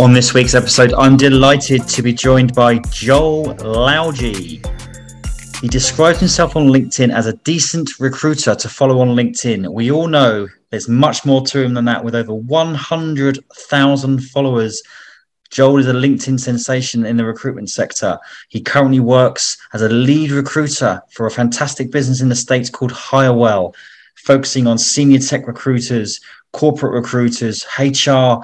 On this week's episode, I'm delighted to be joined by Joel Lalgee. He describes himself on LinkedIn as a decent recruiter to follow on LinkedIn. We all know there's much more to him than that. With over 100,000 followers, Joel is a LinkedIn sensation in the recruitment sector. He currently works as a lead recruiter for a fantastic business in the States called HireWell, focusing on senior tech recruiters, corporate recruiters, HR,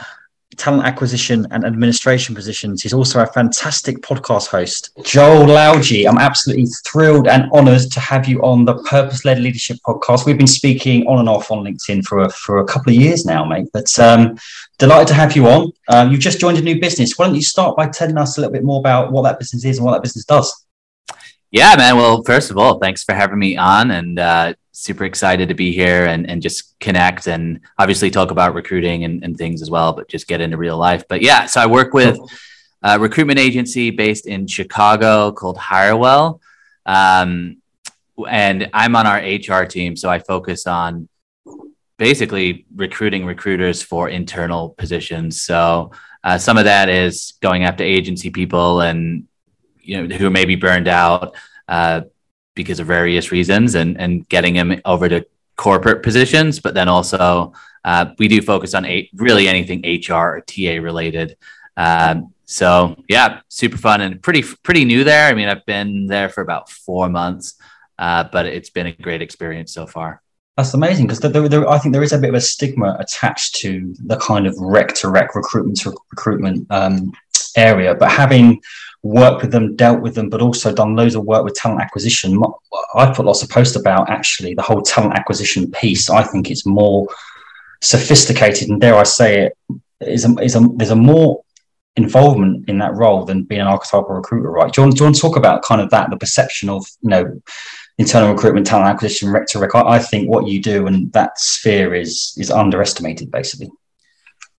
talent acquisition and administration positions. He's also a fantastic podcast host. Joel Lalgee, I'm absolutely thrilled and honored to have you on the Purpose Led Leadership podcast. We've been speaking on and off on LinkedIn for a, for a couple of years now, mate, but um, delighted to have you on. Um, you've just joined a new business. Why don't you start by telling us a little bit more about what that business is and what that business does? Yeah, man. Well, first of all, thanks for having me on and uh, super excited to be here and, and just connect and obviously talk about recruiting and, and things as well, but just get into real life. But yeah, so I work with a recruitment agency based in Chicago called HireWell. Um, and I'm on our HR team. So I focus on basically recruiting recruiters for internal positions. So uh, some of that is going after agency people and you know who may be burned out, uh, because of various reasons and, and getting him over to corporate positions. But then also, uh, we do focus on really anything HR or TA related. Um, so yeah, super fun and pretty pretty new there. I mean, I've been there for about four months, uh, but it's been a great experience so far. That's amazing because I think there is a bit of a stigma attached to the kind of rec to rec recruitment to recruitment um, area, but having worked with them, dealt with them, but also done loads of work with talent acquisition. I put lots of posts about actually the whole talent acquisition piece. I think it's more sophisticated, and dare I say it, is a, is a, there's a more involvement in that role than being an archetypal recruiter, right? Do you, want, do you want to talk about kind of that, the perception of, you know, internal recruitment, talent acquisition, rec to rec? I think what you do and that sphere is is underestimated, basically.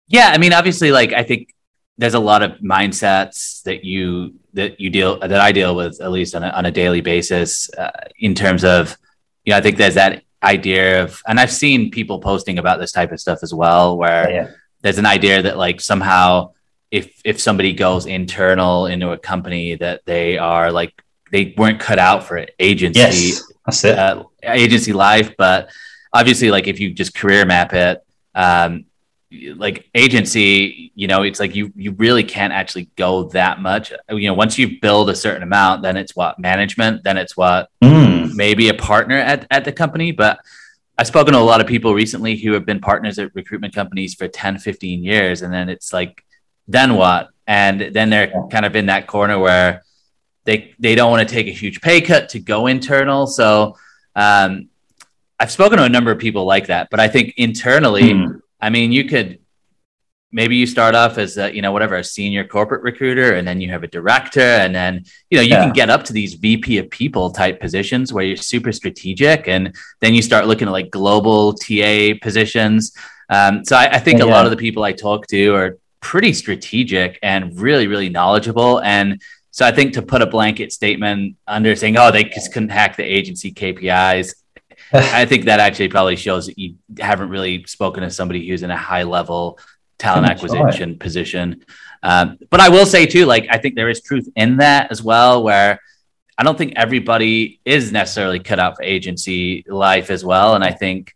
Yeah, I mean, obviously, like I think there's a lot of mindsets that you that you deal that I deal with at least on a, on a daily basis uh, in terms of you know I think there's that idea of and I've seen people posting about this type of stuff as well where yeah. there's an idea that like somehow if if somebody goes internal into a company that they are like they weren't cut out for agency yes, that's it. Uh, agency life but obviously like if you just career map it um, like agency you know it's like you you really can't actually go that much. You know once you build a certain amount then it's what management? Then it's what mm. maybe a partner at, at the company? But i've spoken to a lot of people recently who have been partners at recruitment companies for 10 15 years and then it's like then what? And then they're kind of in that corner where they they don't want to take a huge pay cut to go internal. So um, i've spoken to a number of people like that but i think internally mm I mean, you could maybe you start off as a, you know whatever a senior corporate recruiter and then you have a director and then you know you yeah. can get up to these vp of people type positions where you're super strategic and then you start looking at like global ta positions um, so I, I think yeah. a lot of the people i talk to are pretty strategic and really really knowledgeable and so i think to put a blanket statement under saying oh they just couldn't hack the agency kpis I think that actually probably shows that you haven't really spoken to somebody who's in a high level talent acquisition position. Um, but I will say too, like I think there is truth in that as well, where I don't think everybody is necessarily cut out for agency life as well. And I think,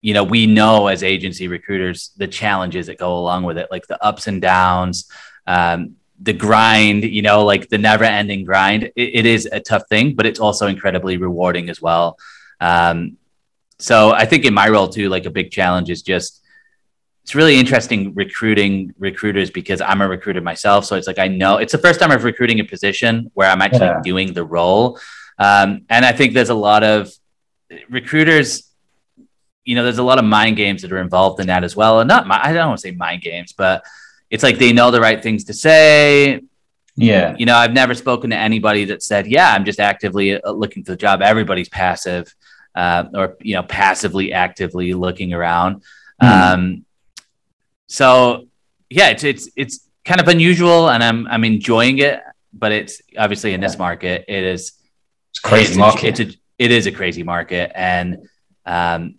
you know, we know as agency recruiters the challenges that go along with it, like the ups and downs, um, the grind, you know, like the never ending grind. It, it is a tough thing, but it's also incredibly rewarding as well. Um, so I think in my role too, like a big challenge is just it's really interesting recruiting recruiters because I'm a recruiter myself. So it's like I know it's the first time I'm recruiting a position where I'm actually yeah. doing the role. Um, and I think there's a lot of recruiters, you know, there's a lot of mind games that are involved in that as well. And not, I don't want to say mind games, but it's like they know the right things to say. Yeah. You know, I've never spoken to anybody that said, yeah, I'm just actively uh, looking for the job. Everybody's passive uh, or you know passively actively looking around mm. um, so yeah it's it's it's kind of unusual and i'm i'm enjoying it but it's obviously in this market it is it's crazy it's market a, it's a, it is a crazy market and um,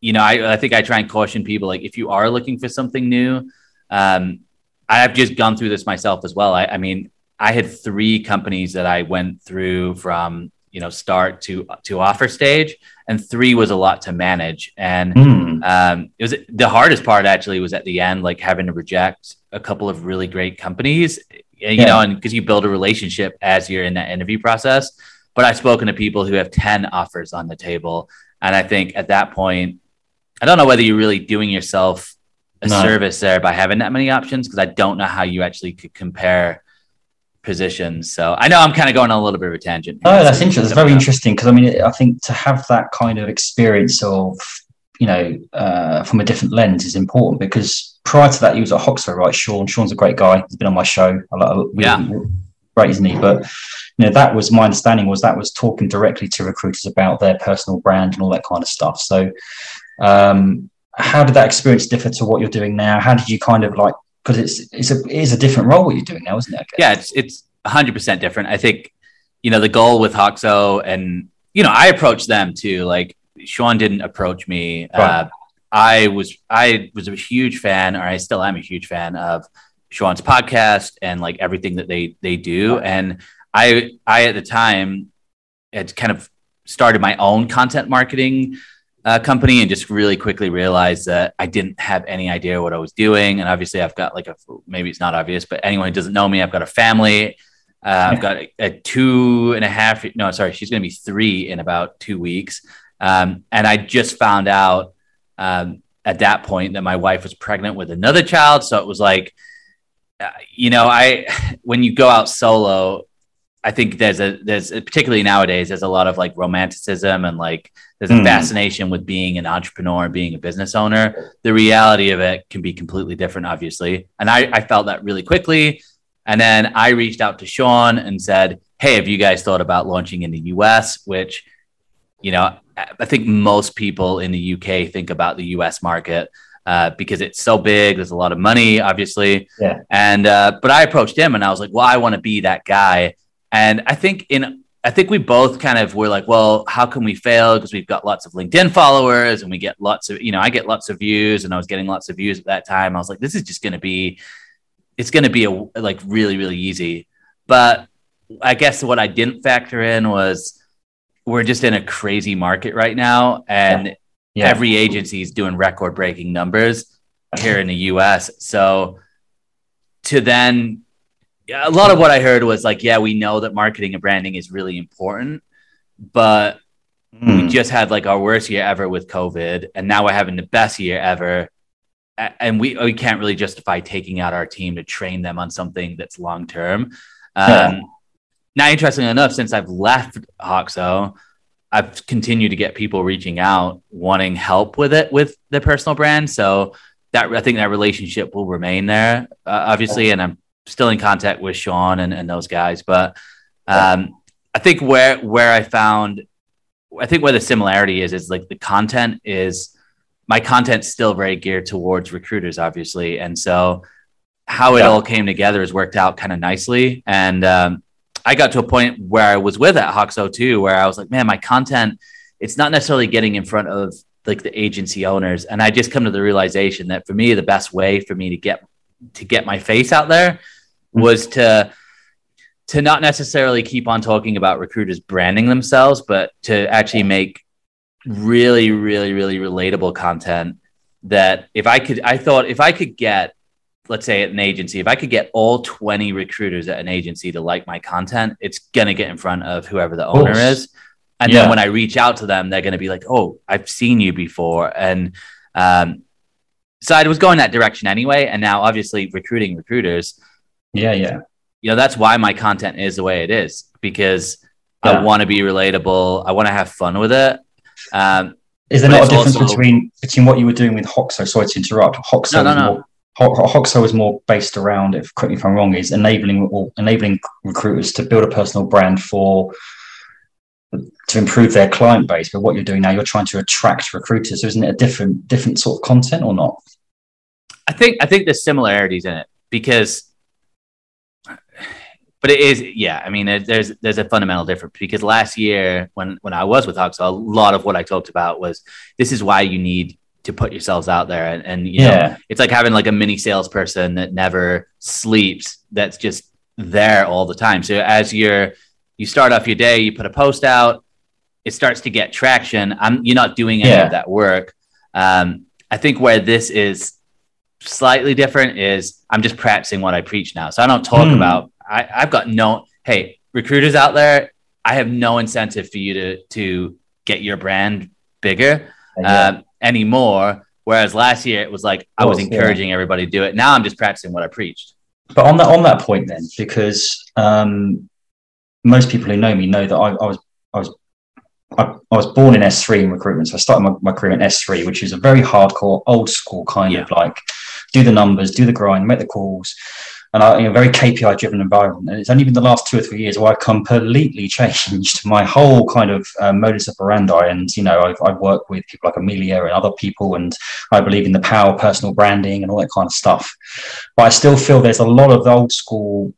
you know I, I think i try and caution people like if you are looking for something new um, I've just gone through this myself as well. I, I mean, I had three companies that I went through from you know start to to offer stage, and three was a lot to manage. And mm. um, it was the hardest part actually was at the end, like having to reject a couple of really great companies, you yeah. know, and because you build a relationship as you're in that interview process. But I've spoken to people who have ten offers on the table, and I think at that point, I don't know whether you're really doing yourself a no. service there by having that many options because I don't know how you actually could compare positions. So I know I'm kind of going on a little bit of a tangent. Oh, that's interesting. It's very interesting because I mean, I think to have that kind of experience of, you know, uh, from a different lens is important because prior to that, he was at Hoxo, right? Sean. Sean's a great guy. He's been on my show. I like, yeah. Great, isn't he? But you know, that was my understanding was that was talking directly to recruiters about their personal brand and all that kind of stuff. So, um, how did that experience differ to what you're doing now? How did you kind of like because it's it's a it is a different role what you're doing now, isn't it? Yeah, it's it's 100 percent different. I think you know the goal with Hoxo and you know I approached them too. Like Sean didn't approach me. Right. Uh, I was I was a huge fan, or I still am a huge fan of Sean's podcast and like everything that they they do. And I I at the time had kind of started my own content marketing uh, company and just really quickly realized that I didn't have any idea what I was doing. And obviously, I've got like a maybe it's not obvious, but anyone who doesn't know me, I've got a family. Uh, I've got a, a, two and a half. No, sorry, she's going to be three in about two weeks. Um, and I just found out um, at that point that my wife was pregnant with another child. So it was like, uh, you know, I when you go out solo, I think there's a there's particularly nowadays there's a lot of like romanticism and like there's a mm. fascination with being an entrepreneur and being a business owner. The reality of it can be completely different, obviously. And I, I felt that really quickly. And then I reached out to Sean and said, Hey, have you guys thought about launching in the US? Which, you know, I think most people in the UK think about the US market. Uh, because it's so big. There's a lot of money, obviously. Yeah. And uh, but I approached him and I was like, well, I want to be that guy and I think in I think we both kind of were like, well, how can we fail? Because we've got lots of LinkedIn followers and we get lots of, you know, I get lots of views and I was getting lots of views at that time. I was like, this is just going to be, it's going to be a, like really, really easy. But I guess what I didn't factor in was we're just in a crazy market right now. And yeah. Yeah. every agency is doing record breaking numbers here in the US. So to then yeah, a lot of what I heard was like, yeah, we know that marketing and branding is really important, but mm. we hmm. just had like our worst year ever with COVID, and now we're having the best year ever. And we, we can't really justify taking out our team to train them on something that's long term. Um, yeah. Now, interestingly enough, since I've left Hoxo, I've continued to get people reaching out wanting help with it with the personal brand. So that I think that relationship will remain there, uh, obviously, and I'm still in contact with Sean and, and those guys. But um, I think where where I found, I think where the similarity is is like the content is my content's still very geared towards recruiters, obviously, and so how it yeah. all came together has worked out kind of nicely. And um, I got to a point where I was with at Hoxo too, where I was like, man, my content, it's not necessarily getting in front of like the agency owners. And I just come to the realization that for me, the best way for me to get to get my face out there was to to not necessarily keep on talking about recruiters branding themselves, but to actually make really, really, really relatable content that if I could, I thought if I could get, let's say at an agency, if I could get all 20 recruiters at an agency to like my content, it's going to get in front of whoever the owner is. And yeah. then when I reach out to them, they're going to be like, oh, I've seen you before. And um, so I was going that direction anyway. And now obviously recruiting recruiters, yeah, yeah. You know, that's why my content is the way it is because yeah. I want to be relatable. I want to have fun with it. Um, is there not a difference also... between between what you were doing with Hoxo? Sorry to interrupt. Hoxo no, no, no. More, Hoxo is more based around, if correct me if I'm wrong, is enabling or enabling recruiters to build a personal brand for to improve their client base. But what you're doing now, you're trying to attract recruiters. So isn't it a different different sort of content or not? I think I think there's similarities in it because but it is yeah i mean there's there's a fundamental difference because last year when when i was with Hoxo, a lot of what i talked about was this is why you need to put yourselves out there and, and you yeah. know it's like having like a mini salesperson that never sleeps that's just there all the time so as you're you start off your day you put a post out it starts to get traction i'm you're not doing any yeah. of that work um, i think where this is slightly different is i'm just practicing what i preach now so i don't talk mm. about I, i've got no hey recruiters out there i have no incentive for you to to get your brand bigger um, anymore. Whereas last year it was like I was encouraging yeah. everybody to do it. Now I'm just practicing what I preached. But on that on that point, then, because um, most people who know me know that I, I was I was I, I, was born in SThree in recruitment. So I started my, my, career in SThree, which is a very hardcore, old school kind yeah. of like do the numbers, do the grind, make the calls, and I, in a very KPI driven environment. And it's only been the last two or three years where I've completely changed my whole kind of uh, modus operandi. And, you know, I've, I've worked with people like Amelia and other people, and I believe in the power of personal branding and all that kind of stuff. But I still feel there's a lot of old school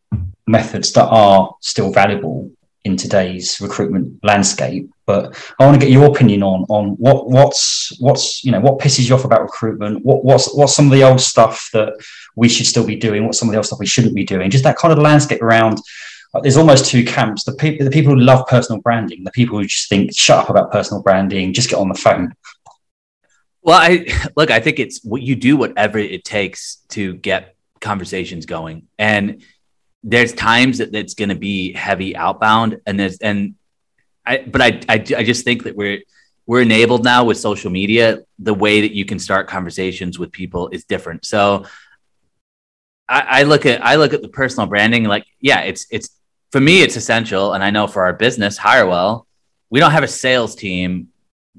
methods that are still valuable in today's recruitment landscape. But I want to get your opinion on on what what's what's you know what pisses you off about recruitment. What what's what's some of the old stuff that we should still be doing? What's some of the old stuff we shouldn't be doing? Just that kind of landscape around. There's almost two camps: the people the people who love personal branding, the people who just think shut up about personal branding, just get on the phone. Well, I look. I think it's what you do, whatever it takes to get conversations going, and there's times that it's going to be heavy outbound and there's and I but I, I I just think that we're we're enabled now with social media. The way that you can start conversations with people is different. So I, I look at I look at the personal branding like yeah it's it's for me it's essential. And I know for our business Hirewell we don't have a sales team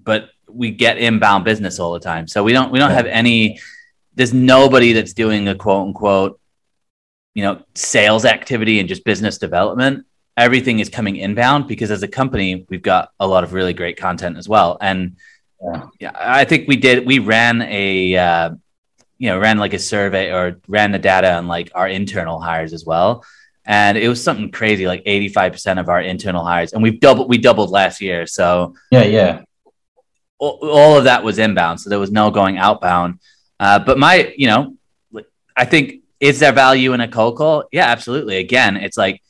but we get inbound business all the time. So we don't we don't have any there's nobody that's doing a quote unquote you know sales activity and just business development everything is coming inbound because as a company we've got a lot of really great content as well. And yeah, yeah i think we did we ran a uh, you know ran like a survey or ran the data on like our internal hires as well. And it was something crazy like 85% of our internal hires and we've doubled we doubled last year. So yeah yeah. all, all of that was inbound. So there was no going outbound. Uh, but my you know i think is there value in a cold call? Yeah, absolutely. Again, it's like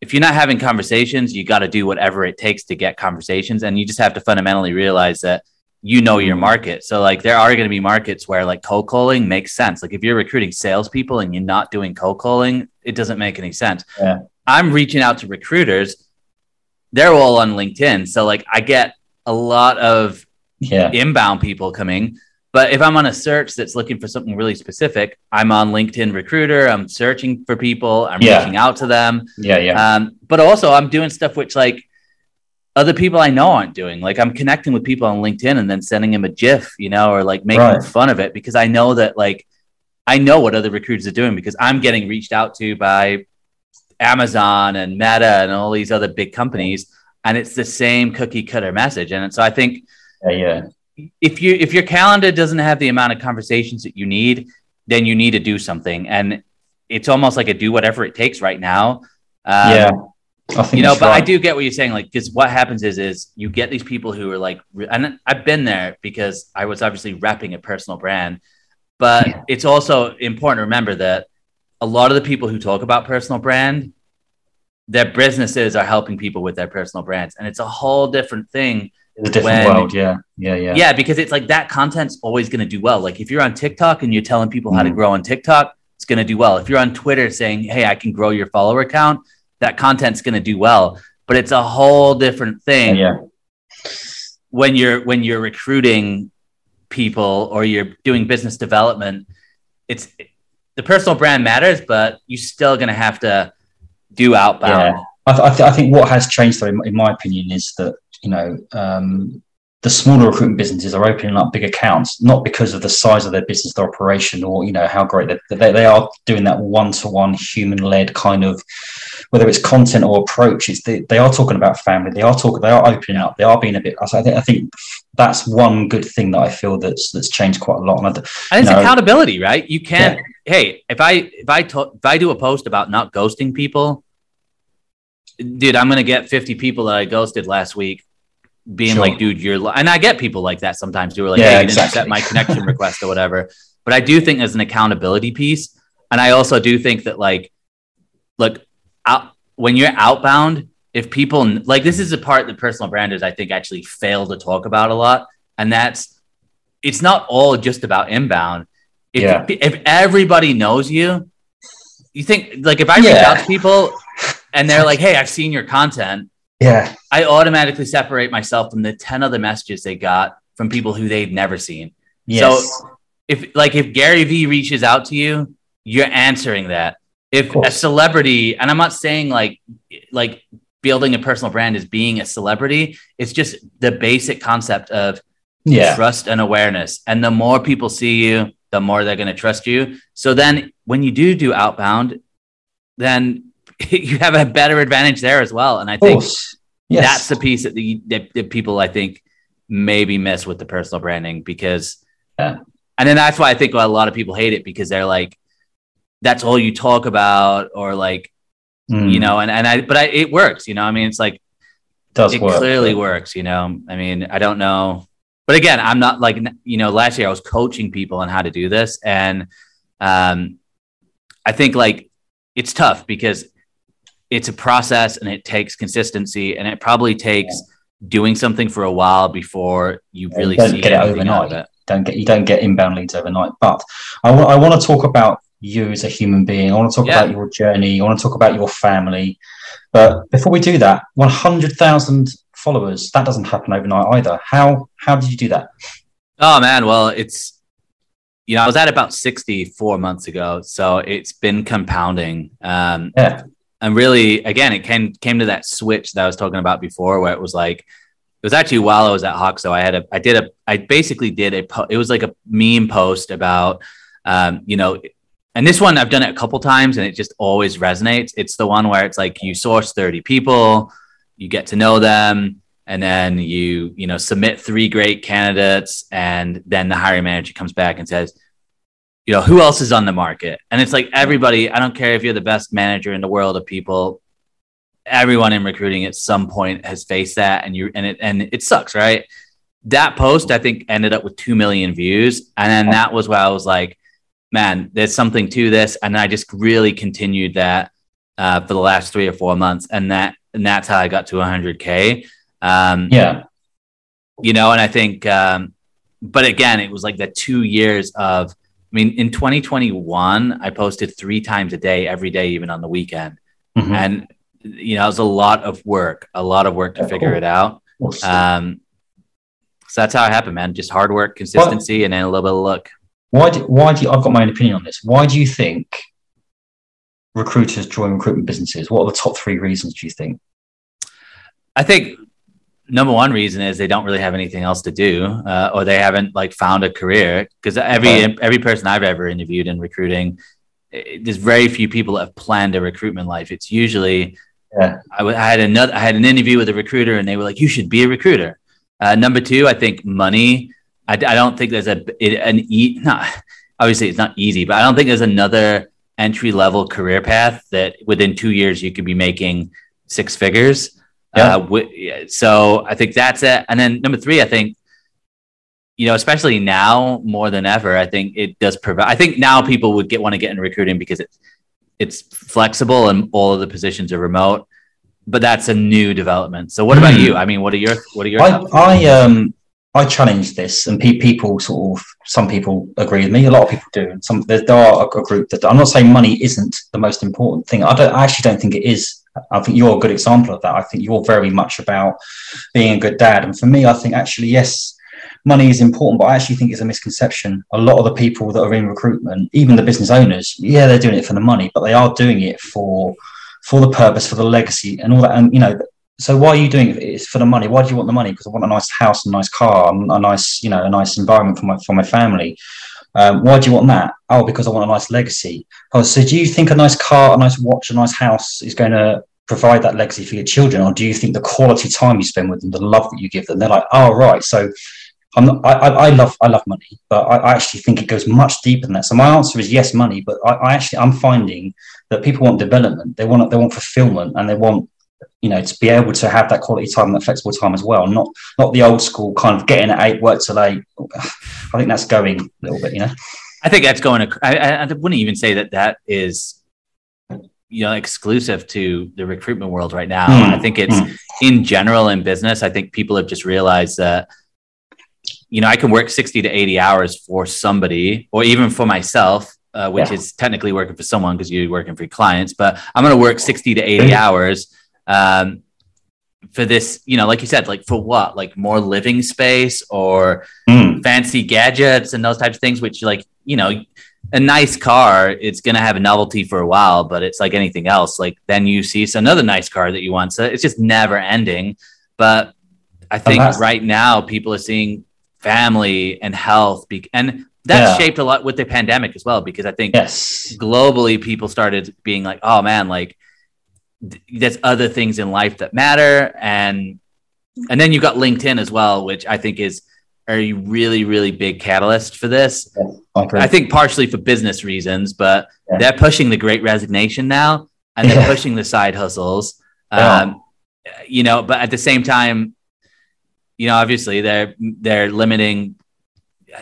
if you're not having conversations, you got to do whatever it takes to get conversations. And you just have to fundamentally realize that you know your market. So, like, there are going to be markets where like cold calling makes sense. Like, if you're recruiting salespeople and you're not doing cold calling, it doesn't make any sense. Yeah. I'm reaching out to recruiters, they're all on LinkedIn. So, like, I get a lot of yeah. inbound people coming but if I'm on a search that's looking for something really specific, I'm on LinkedIn Recruiter. I'm searching for people. I'm yeah. reaching out to them. Yeah, yeah. Um, but also, I'm doing stuff which like other people I know aren't doing. Like I'm connecting with people on LinkedIn and then sending them a GIF, you know, or like making right. fun of it because I know that like I know what other recruiters are doing because I'm getting reached out to by Amazon and Meta and all these other big companies, and it's the same cookie cutter message. And so I think. Yeah, yeah if you if your calendar doesn't have the amount of conversations that you need, then you need to do something. And it's almost like a do whatever it takes right now. Um, yeah. you know, but right. I do get what you're saying. Like, because what happens is, is you get these people who are like, and I've been there because I was obviously repping a personal brand, but yeah. it's also important to remember that a lot of the people who talk about personal brand, their businesses are helping people with their personal brands, and it's a whole different thing it's a different when, world, yeah, yeah, yeah. Yeah, because it's like that content's always going to do well. Like if you're on TikTok and you're telling people mm. how to mm. grow on TikTok, it's going to do well. If you're on Twitter saying, "Hey, I can grow your follower count," that content's going to do well. But it's a whole different thing. Yeah. When you're when you're recruiting people or you're doing business development, it's the personal brand matters, but you're still going to have to do outbound. Yeah. I, th- I, th- I, think what has changed, though, in my opinion, is that you know, um, the smaller recruitment businesses are opening up big accounts, not because of the size of their business, their operation, or you know how great they, they, they are doing that one-to-one human-led kind of, whether it's content or approach. It's they, they are talking about family. They are talking. They are opening up. They are being a bit. I think. I think that's one good thing that I feel that's that's changed quite a lot. And, and it's know, accountability, right? You can't. Yeah. Hey, if I if I to, if I do a post about not ghosting people, dude, I'm gonna get 50 people that I ghosted last week being Sure. like, dude, you're, li-" and I get people like that sometimes who are like, Yeah, hey, you didn't exactly. accept my connection request or whatever. But I do think there's an accountability piece. And I also do think that, like, look, out, when you're outbound, if people like this is a part that personal branders, I think, actually fail to talk about a lot. And that's it's not all just about inbound. If, Yeah. if everybody knows you, you think like if I reach Yeah. out to people and they're like, hey, I've seen your content, Yeah. I automatically separate myself from the 10 other messages they got from people who they've never seen. Yes. If like if Gary Vee reaches out to you, you're answering that. If a celebrity, and I'm not saying like like building a personal brand is being a celebrity, it's just the basic concept of yeah. trust and awareness. And the more people see you, the more they're going to trust you. So then when you do do outbound, then you have a better advantage there as well. And I think. Yes. that's the piece that, the, that, that people I think maybe miss with the personal branding because, Yeah. and then that's why I think a lot of people hate it because they're like, that's all you talk about, or like, Mm, you know, and, and I, but I, it works, you know, I mean, it's like, does it work. clearly works, you know, I mean, I don't know, but again, I'm not like, you know, last year I was coaching people on how to do this. And, um, I think like it's tough because it's a process and it takes consistency and it probably takes doing something for a while before you really you don't get it anything out of overnight. it. don't get you don't get inbound leads overnight. But I want to talk about you as a human being. I want to talk Yeah. about your journey. I want to talk about your family. But before we do that, one hundred thousand followers that doesn't happen overnight either. How how did you do that? Oh man, well, it's you know, I was at about 60 four months ago, so it's been compounding. Um, Yeah. And really, again, it came came to that switch that I was talking about before, where it was like, it was actually while I was at Hawk. So I had a, I did a, I basically did a, po- it was like a meme post about, um, you know, and this one I've done it a couple times, and it just always resonates. It's the one where it's like you source 30 people, you get to know them, and then you you know submit three great candidates and then the hiring manager comes back and says you know who else is on the market? And it's like everybody i don't care if you're the best manager in the world of people everyone in recruiting at some point has faced that and you and it and it sucks right? That post i think ended up with 2 million views. And then that was where i was like man there's something to this. And i just really continued that uh, for the last three or four months. And that and that's how i got to 100k um, Yeah. you know, and I think, um, but again, it was like the two years of, I mean, in 2021, I posted three times a day, every day, even on the weekend. Mhm. And, you know, it was a lot of work, a lot of work to figure it out. Um, so that's how it happened, man. Just hard work, consistency, and then a little bit of luck. why do why do you, I've got my own opinion on this? Why do you think recruiters join recruitment businesses? What are the top three reasons? Do you think? I think number one reason is they don't really have anything else to do, uh, or they haven't like found a career. Because every Okay. every person I've ever interviewed in recruiting, eh, there's very few people that have planned a recruitment life. It's usually Yeah. I, w- I had another I had an interview with a recruiter, and they were like, "You should be a recruiter." Uh, number two, I think money. I, I don't think there's a it, an e not obviously it's not easy, but I don't think there's another entry level career path that within two years you could be making six figures. Yeah. Uh, so I think that's it. And then number three, I think, you know, especially now more than ever, I think it does provide. I think now people would get want to get in recruiting because it's it's flexible and all of the positions are remote. But that's a new development. So what about Hmm. you? I mean, what are your what are your I, I um I challenge this, and pe- people sort of some people agree with me. A lot of people do, and some there, there are a, a group that I'm not saying money isn't the most important thing. I don't. I actually don't think it is. I think you're a good example of that. I think you're very much about being a good dad, and for me, I think actually yes, money is important, but I actually think it's a misconception. A lot of the people that are in recruitment, even the business owners, yeah, they're doing it for the money, but they are doing it for for the purpose, for the legacy, and all that. And you know, so why are you doing it? It's for the money. Why do you want the money? Because I want a nice house, a nice car, a nice, you know, a nice environment for my for my family. Um, why do you want that? Oh, because I want a nice legacy. Oh, so do you think a nice car, a nice watch, a nice house is going to provide that legacy for your children, or do you think the quality time you spend with them, the love that you give them? They're like, oh, right. So I'm not, I, I, love I love money, but I, I actually think it goes much deeper than that. So my answer is yes, money. But I, I actually I'm finding that people want development. They want they want fulfillment, and they want you know, to be able to have that quality time, that flexible time as well, not not the old school kind of getting at eight, work till eight. I think that's going a little bit, you know. I think that's going to. I, I wouldn't even say that that is, you know, exclusive to the recruitment world right now. Mm. I think it's mm. in general in business. I think people have just realized that, you know, I can work sixty to eighty hours for somebody, or even for myself, uh, which yeah. is technically working for someone because you're working for clients. But I'm going to work sixty to eighty hours um, for this, you know, like you said, like for what? Like more living space or mm. fancy gadgets and those types of things, which like, you know, a nice car, it's going to have a novelty for a while, but it's like anything else. Like then you see another nice car that you want. So it's just never ending. But I think right now people are seeing family and health be- and that's yeah. shaped a lot with the pandemic as well because i think yes. globally people started being like oh man like there's other things in life that matter and and then you've got linkedin as well which i think is a really really big catalyst for this okay. i think partially for business reasons but yeah. they're pushing the great resignation now and they're yeah. pushing the side hustles yeah. um, you know but at the same time you know obviously they're they're limiting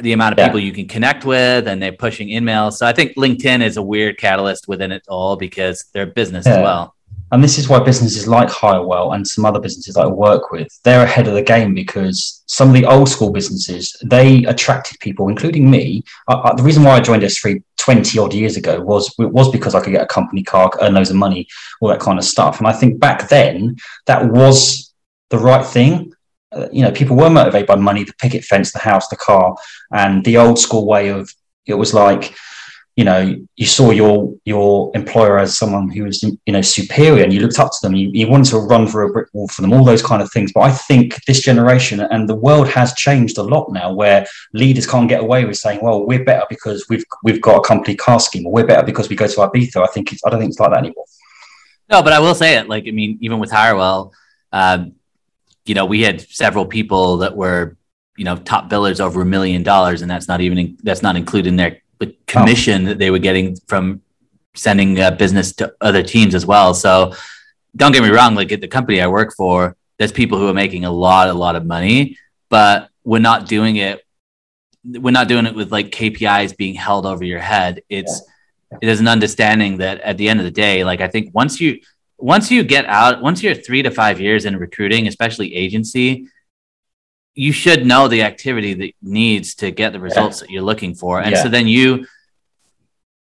the amount of people you can connect with and they're pushing emails so i think linkedin is a weird catalyst within it all because they're business as well and this is why businesses like Hirewell and some other businesses that I work with, they're ahead of the game because some of the old school businesses, they attracted people, including me. Uh, the reason why I joined SThree 20 odd years ago was, was because I could get a company car, earn loads of money, all that kind of stuff. And I think back then that was the right thing. Uh, you know, people were motivated by money, the picket fence, the house, the car, and the old school way of it was like, you know you saw your your employer as someone who was you know superior and you looked up to them. You, you wanted to run through a brick wall for them all those kind of things. But i think this generation and the world has changed a lot now where leaders can't get away with saying well we're better because we've we've got a company car scheme or we're better because we go to ibiza. I think i don't think it's like that anymore. No but i will say it like i mean even with hirewell um, you know we had several people that were you know top billers over a million dollars and that's not even that's not including their the commission oh. that they were getting from sending uh, business to other teams as well. So don't get me wrong, like at the company I work for, there's people who are making a lot, a lot of money, but we're not doing it. We're not doing it with like KPIs being held over your head. It's yeah. it is an understanding that at the end of the day, like I think once you once you get out, once you're three to five years in recruiting, especially agency, you should know the activity that needs to get the results yeah. that you're looking for and yeah. so then you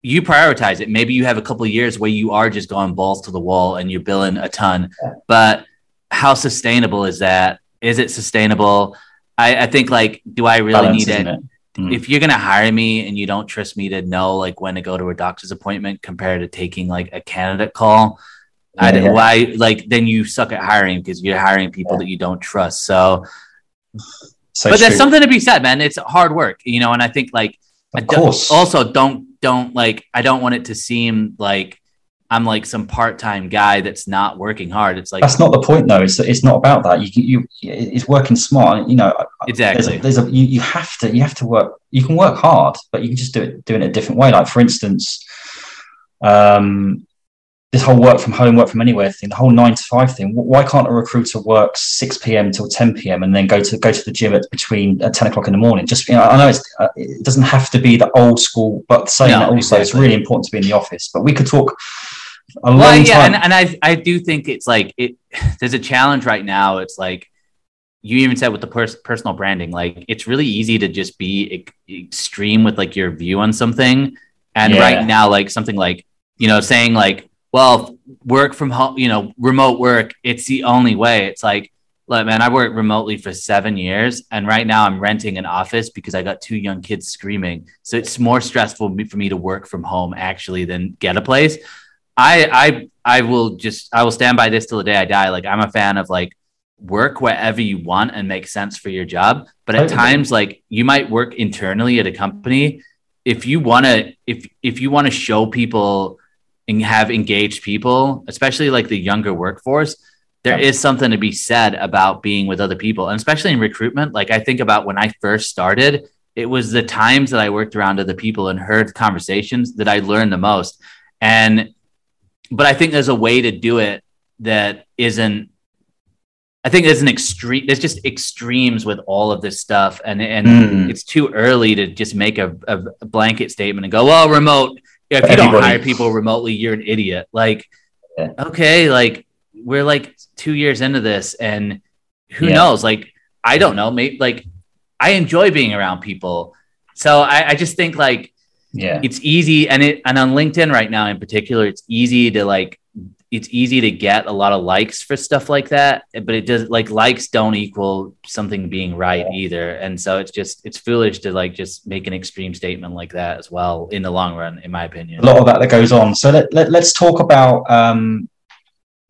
you prioritize it maybe you have a couple of years where you are just going balls to the wall and you're billing a ton yeah. but how sustainable is that is it sustainable i, I think like do i really Balance, need it, it? Mm. if you're going to hire me and you don't trust me to know like when to go to a doctor's appointment compared to taking like a candidate call I, why like then you suck at hiring because you're hiring people that you don't trust so so but there's something to be said, man. It's hard work, you know, and I think like of course. also don't don't like I don't want it to seem like I'm like some part-time guy that's not working hard. It's like that's not the point, though. It's it's not about that. You you it's working smart. You know exactly. There's a, there's a you, you have to you have to work. You can work hard, but you can just do it doing it a different way. Like for instance, um, this whole work from home, work from anywhere thing, the whole nine to five thing. Why can't a recruiter work six p.m. till ten p.m. and then go to go to the gym at between at ten o'clock in the morning? Just you know, I know uh, it doesn't have to be the old school, but saying no, that also exactly. it's really important to be in the office. But we could talk a well, long yeah, time. And, and I I do think it's like it. There's a challenge right now. It's like you even said with the pers- personal branding, like it's really easy to just be extreme with like your view on something. And yeah. right now, like something like you know saying like well, work from home, you know, remote work, it's the only way. It's like, look, man, I worked remotely for seven years, and right now I'm renting an office because I got two young kids screaming. So it's more stressful for me to work from home actually than get a place. I I I will just I will stand by this till the day I die. Like I'm a fan of like work wherever you want and make sense for your job. But at times, like you might work internally at a company. If you want to, if if you want to show people and have engaged people, especially like the younger workforce, there yeah. is something to be said about being with other people. And especially in recruitment, like I think about when I first started, it was the times that I worked around other people and heard conversations that I learned the most. And but I think there's a way to do it that isn't I think there's an extreme. There's just extremes with all of this stuff, and and mm. it's too early to just make a, a, blanket statement and go, "Well, remote. If you don't hire people remotely, you're an idiot." Like, yeah. okay, like we're like two years into this, and who yeah. knows? Like, I don't know. Maybe like I enjoy being around people, so I, I just think like, yeah, it's easy, and it and on LinkedIn right now in particular, it's easy to like it's easy to get a lot of likes for stuff like that but it does like likes don't equal something being right either. And so it's just it's foolish to like just make an extreme statement like that as well in the long run in my opinion. A lot of that that goes on. So let, let, us talk about um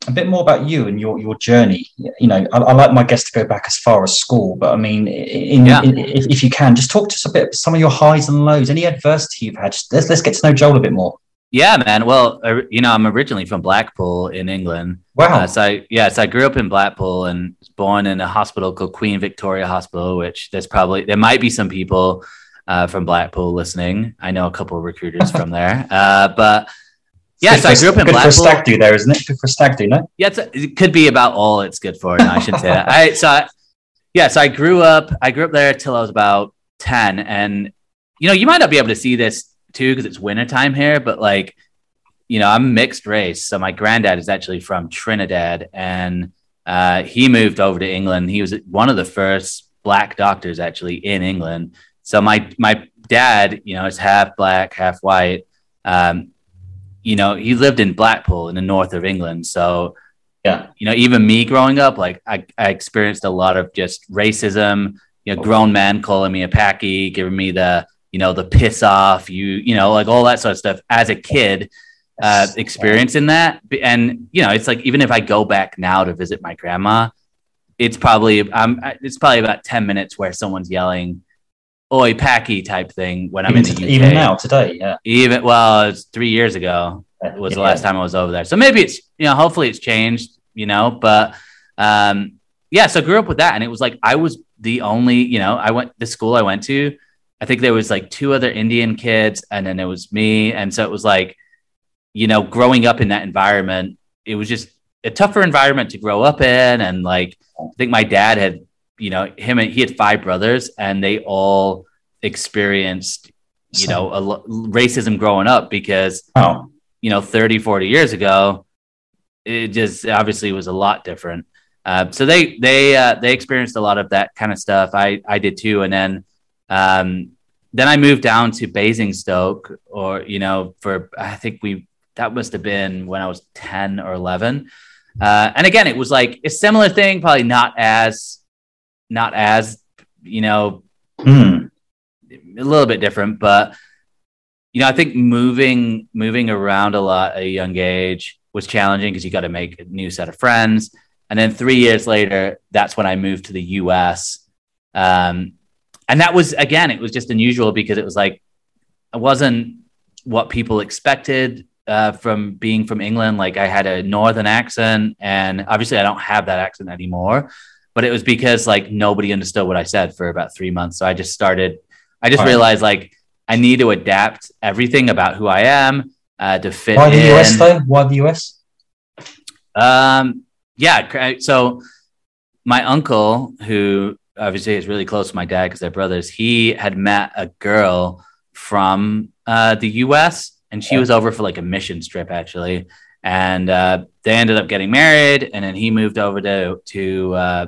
a bit more about you and your your journey. You know I, I, like my guests to go back as far as school but i mean in, yeah. in, if, if you can just talk to us a bit some of your highs and lows. Any adversity you've had? Just let's, let's get to know joel a bit more yeah, man. Well, you know, I'm originally from Blackpool in England. Wow. Uh, so I, yeah, so I grew up in Blackpool and was born in a hospital called Queen Victoria Hospital, which there's probably there might be some people uh, from Blackpool listening. I know a couple of recruiters from there, uh, but yeah, so I grew up in good Blackpool. for stag do there, isn't it? Good for stag do, no? Yeah, a, it could be about all it's good for. No, I should say that. I so I, yeah, so I grew up. I grew up there till I was about ten, and you know, you might not be able to see this too because it's wintertime here, but like, you know, I'm mixed race. So my granddad is actually from Trinidad and uh, he moved over to England. He was one of the first black doctors actually in England. So my my dad, you know, is half black, half white. Um, you know, he lived in Blackpool in the north of England. So yeah, you know, even me growing up, like I, I experienced a lot of just racism. You know, grown men calling me a packy, giving me the you know, the piss off, you, you know, like all that sort of stuff as a kid, uh, experiencing that. And, you know, it's like, even if I go back now to visit my grandma, it's probably, um, it's probably about 10 minutes where someone's yelling, oi, packy type thing when I'm even in the UK. Even now, today, yeah. Even, well, it's three years ago was yeah. the last time I was over there. So maybe it's, you know, hopefully it's changed, you know, but, um, yeah, so I grew up with that. And it was like, I was the only, you know, I went, the school I went to, I think there was like two other Indian kids, and then it was me. And so it was like, you know, growing up in that environment, it was just a tougher environment to grow up in. And like, I think my dad had, you know, him and he had five brothers, and they all experienced, you know, a, racism growing up because, oh. you know, 30, 40 years ago, it just obviously was a lot different. Uh, so they they uh, they experienced a lot of that kind of stuff. I I did too, and then um, then I moved down to Basingstoke, or you know, for I think we that must have been when I was ten or eleven. Uh, and again, it was like a similar thing, probably not as, not as, you know, mm. a little bit different, but you know, I think moving moving around a lot at a young age was challenging because you got to make a new set of friends. And then three years later, that's when I moved to the U.S. Um, and that was again, it was just unusual because it was like it wasn't what people expected uh, from being from England. Like I had a northern accent, and obviously I don't have that accent anymore. But it was because like nobody understood what I said for about three months. So I just started. I just realized like I need to adapt everything about who I am uh, to fit. Why the in. US though? Why the US? Um. Yeah. So my uncle, who obviously is really close to my dad because they're brothers. He had met a girl from uh, the U.S. and she was over for like a mission trip actually, and uh, they ended up getting married. And then he moved over to to uh,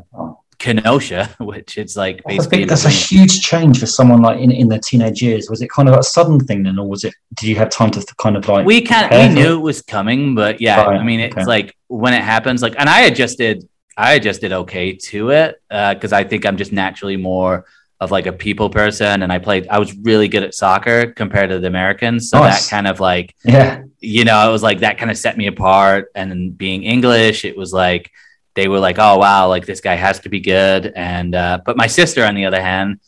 Kenosha, which is like basically. that's a huge change for someone like in, in their teenage years. Was it kind of a sudden thing then, or was it? Did you have time to kind of like? We can't. We knew it? was coming, but yeah, right. I mean, it's okay. like when it happens. Like, and I adjusted I just did okay to it because uh, I think I'm just naturally more of like a people person, and I played. I was really good at soccer compared to the Americans, so nice. that kind of like yeah, you know, it was like that kind of set me apart. And then being English, it was like they were like, oh wow, like this guy has to be good. And uh, but my sister, on the other hand,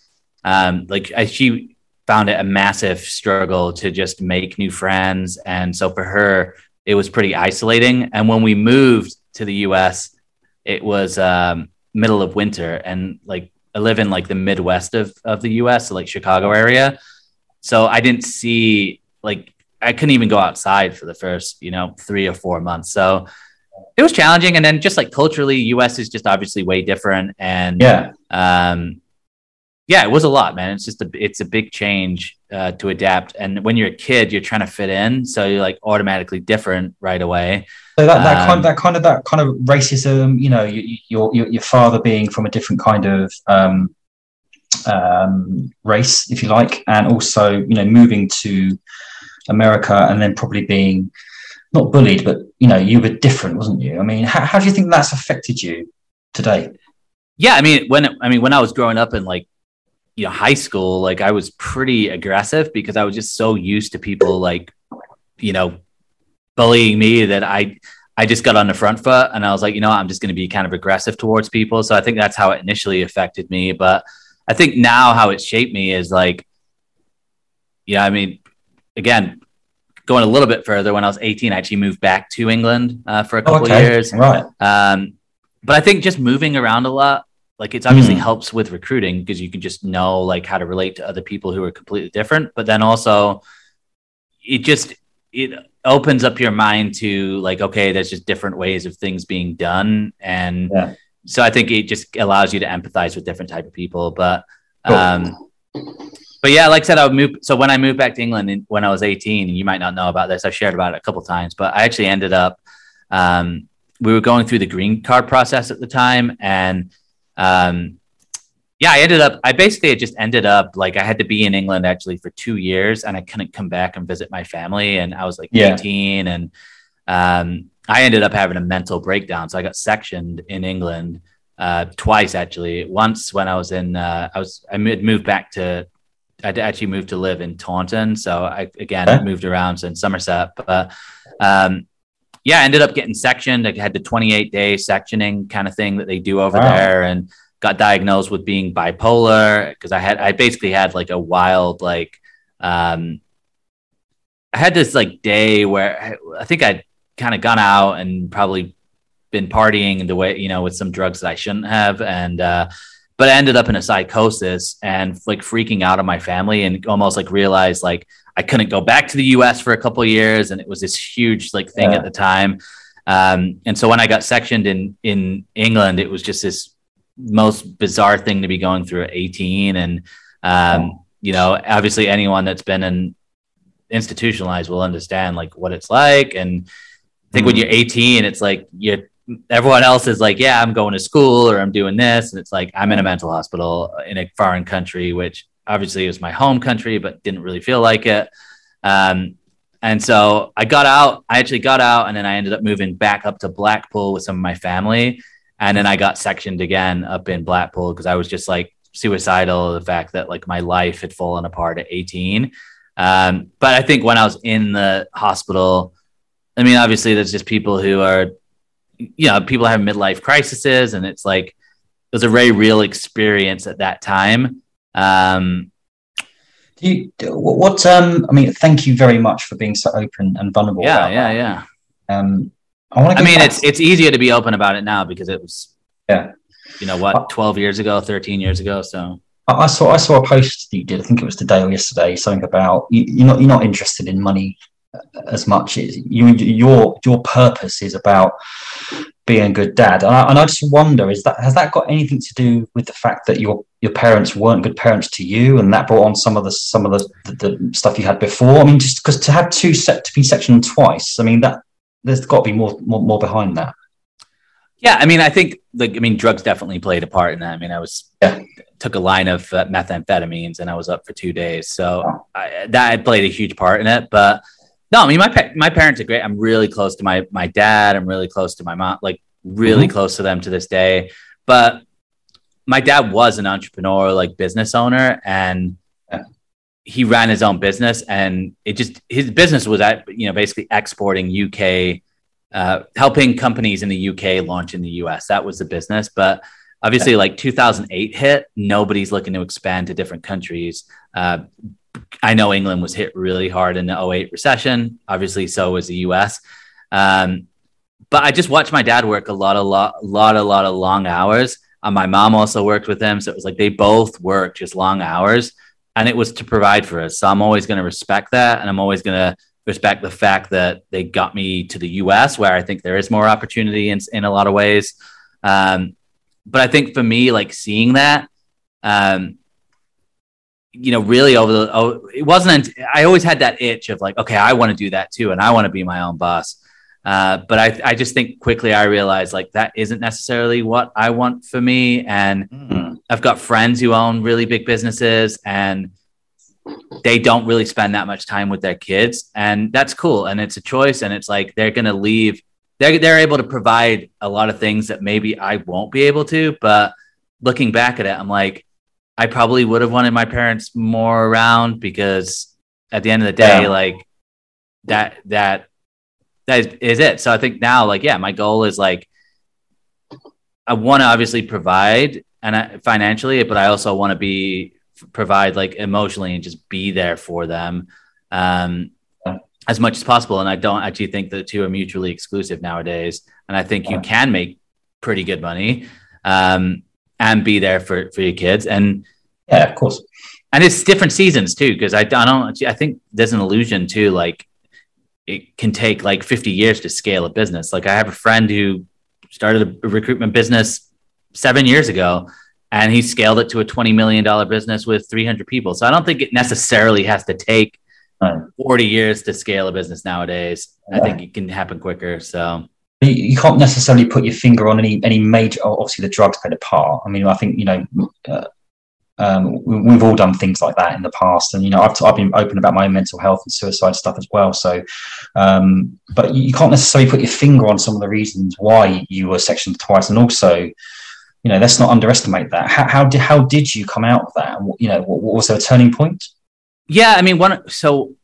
um, like I, she found it a massive struggle to just make new friends, and so for her, it was pretty isolating. And when we moved to the U.S it was um, middle of winter and like I live in like the Midwest of, of the US, so like Chicago area. So I didn't see like I couldn't even go outside for the first, you know, three or four months. So it was challenging. And then just like culturally, US is just obviously way different. And Yeah. um, yeah, it was a lot, man. It's just a it's a big change uh, to adapt. And when you're a kid, you're trying to fit in, so you're like automatically different right away. So that, that Um, kind that kind of that kind of racism, you know, your your your father being from a different kind of um, um, race, if you like, and also you know moving to America and then probably being not bullied, but you know you were different, wasn't you? I mean, how, how do you think that's affected you today? Yeah, I mean when I mean when I was growing up in like you know high school, like I was pretty aggressive because I was just so used to people like you know bullying me that I I just got on the front foot and I was like, you know, what, I'm just going to be kind of aggressive towards people. So I think that's how it initially affected me, but I think now how it shaped me is like yeah, I mean again, going a little bit further when I was 18, I actually moved back to England uh, for a couple of years. right? Um, but I think just moving around a lot, like it's obviously Mm. helps with recruiting because you can just know like how to relate to other people who are completely different. But then also, it just it opens up your mind to like okay, there's just different ways of things being done, and Yeah. so I think it just allows you to empathize with different type of people. But Cool. um, but yeah, like I said, I would move. So when I moved back to England in, when I was 18, and you might not know about this, I've shared about it a couple times, but I actually ended up, um, we were going through the green card process at the time. And um, yeah, I ended up, I basically just ended up like I had to be in England actually for two years and I couldn't come back and visit my family. And I was like Yeah. 18 and um, I ended up having a mental breakdown. So I got sectioned in England uh, twice actually. Once when I was in, uh, I was I moved moved back to, I did actually moved to live in Taunton. So I again Okay. moved around in Somerset, but um, yeah, I ended up getting sectioned. I had the 28 day sectioning kind of thing that they do over Wow. there, and got diagnosed with being bipolar because I had I basically had like a wild like um, I had this like day where I, I think I'd kind of gone out and probably been partying the way you know with some drugs that I shouldn't have and uh but I ended up in a psychosis and like freaking out on my family and almost like realized like I couldn't go back to the US for a couple of years and it was this huge like thing Yeah. at the time. Um and so when I got sectioned in in England it was just this most bizarre thing to be going through at 18 and um you know obviously anyone that's been in institutionalized will understand like what it's like. And I think when Mhm. you're 18 it's like you everyone else is like yeah i'm going to school or i'm doing this. And it's like i'm in a mental hospital in a foreign country which obviously it was my home country but didn't really feel like it. Um, and so i got out i actually got out and then i ended up moving back up to blackpool with some of my family. And then i got sectioned again up in blackpool because i was just like suicidal the fact that like my life had fallen apart at 18 um, but i think when i was in the hospital i mean obviously there's just people who are you know people have midlife crises and it's like it was a very real experience at that time um Do you, what, what, um, I mean, thank you very much for being so open and vulnerable. yeah yeah that. yeah Um, I want to. i mean it's it's easier to be open about it now because it was Yeah. you know what 12 years ago 13 years ago so I I saw I saw a post that you did. I think it was today or yesterday. Something about you, you're not you're not interested in money uh, as much. It's, you your your purpose is about being a good dad. And I, and I just wonder is that has that got anything to do with the fact that your your parents weren't good parents to you, and that brought on some of the some of the, the, the stuff you had before. I mean, just because to have two set to be sectioned twice. I mean that there's got to be more, more more behind that. Yeah, I mean, I think like I mean, drugs definitely played a part in that. I mean, I was Yeah. took a line of uh, methamphetamines and I was up for two days, so Wow. I, that played a huge part in it. But no, I mean, my pa- my parents are great. I'm really close to my my dad. I'm really close to my mom. Like really close to them to this day. But my dad was an entrepreneur, like business owner, and he ran his own business, and it just his business was at you know basically exporting UK uh, helping companies in the UK launch in the US. That was the business. But obviously, like 2008 hit, nobody's looking to expand to different countries. Uh, I know England was hit really hard in the 08 recession. Obviously, so was the US. Um, but I just watched my dad work a lot, a lot, a lot, a lot of long hours. Uh, my mom also worked with them. So it was like they both worked just long hours and it was to provide for us. So I'm always going to respect that. And I'm always going to respect the fact that they got me to the US, where I think there is more opportunity in, in a lot of ways. Um, but I think for me, like seeing that, um, you know, really over the, oh, it wasn't, I always had that itch of like, okay, I want to do that too. And I want to be my own boss. Uh, but I, I just think quickly I realized like that isn't necessarily what I want for me. And mm. I've got friends who own really big businesses and they don't really spend that much time with their kids. And that's cool. And it's a choice. And it's like they're going to leave, they're, they're able to provide a lot of things that maybe I won't be able to. But looking back at it, I'm like, I probably would have wanted my parents more around because at the end of the day, yeah. like that, that, that is, is it. So I think now, like, yeah, my goal is like, I want to obviously provide and I, financially, but I also want to be provide like emotionally and just be there for them um, as much as possible. And I don't actually think the two are mutually exclusive nowadays. And I think you can make pretty good money um, and be there for for your kids. And yeah, of course. And it's different seasons too, because I, I don't. I think there's an illusion too, like it can take like 50 years to scale a business. Like I have a friend who started a recruitment business seven years ago and he scaled it to a $20 million business with 300 people. So I don't think it necessarily has to take 40 years to scale a business nowadays. I think it can happen quicker. So you can't necessarily put your finger on any any major. Obviously, the drugs played a part. I mean, I think you know. Uh, um, we've all done things like that in the past, and you know, I've, I've been open about my mental health and suicide stuff as well. So, um, but you can't necessarily put your finger on some of the reasons why you were sectioned twice, and also, you know, let's not underestimate that. How, how did how did you come out of that? You know, what, what was there a turning point? Yeah, I mean, one so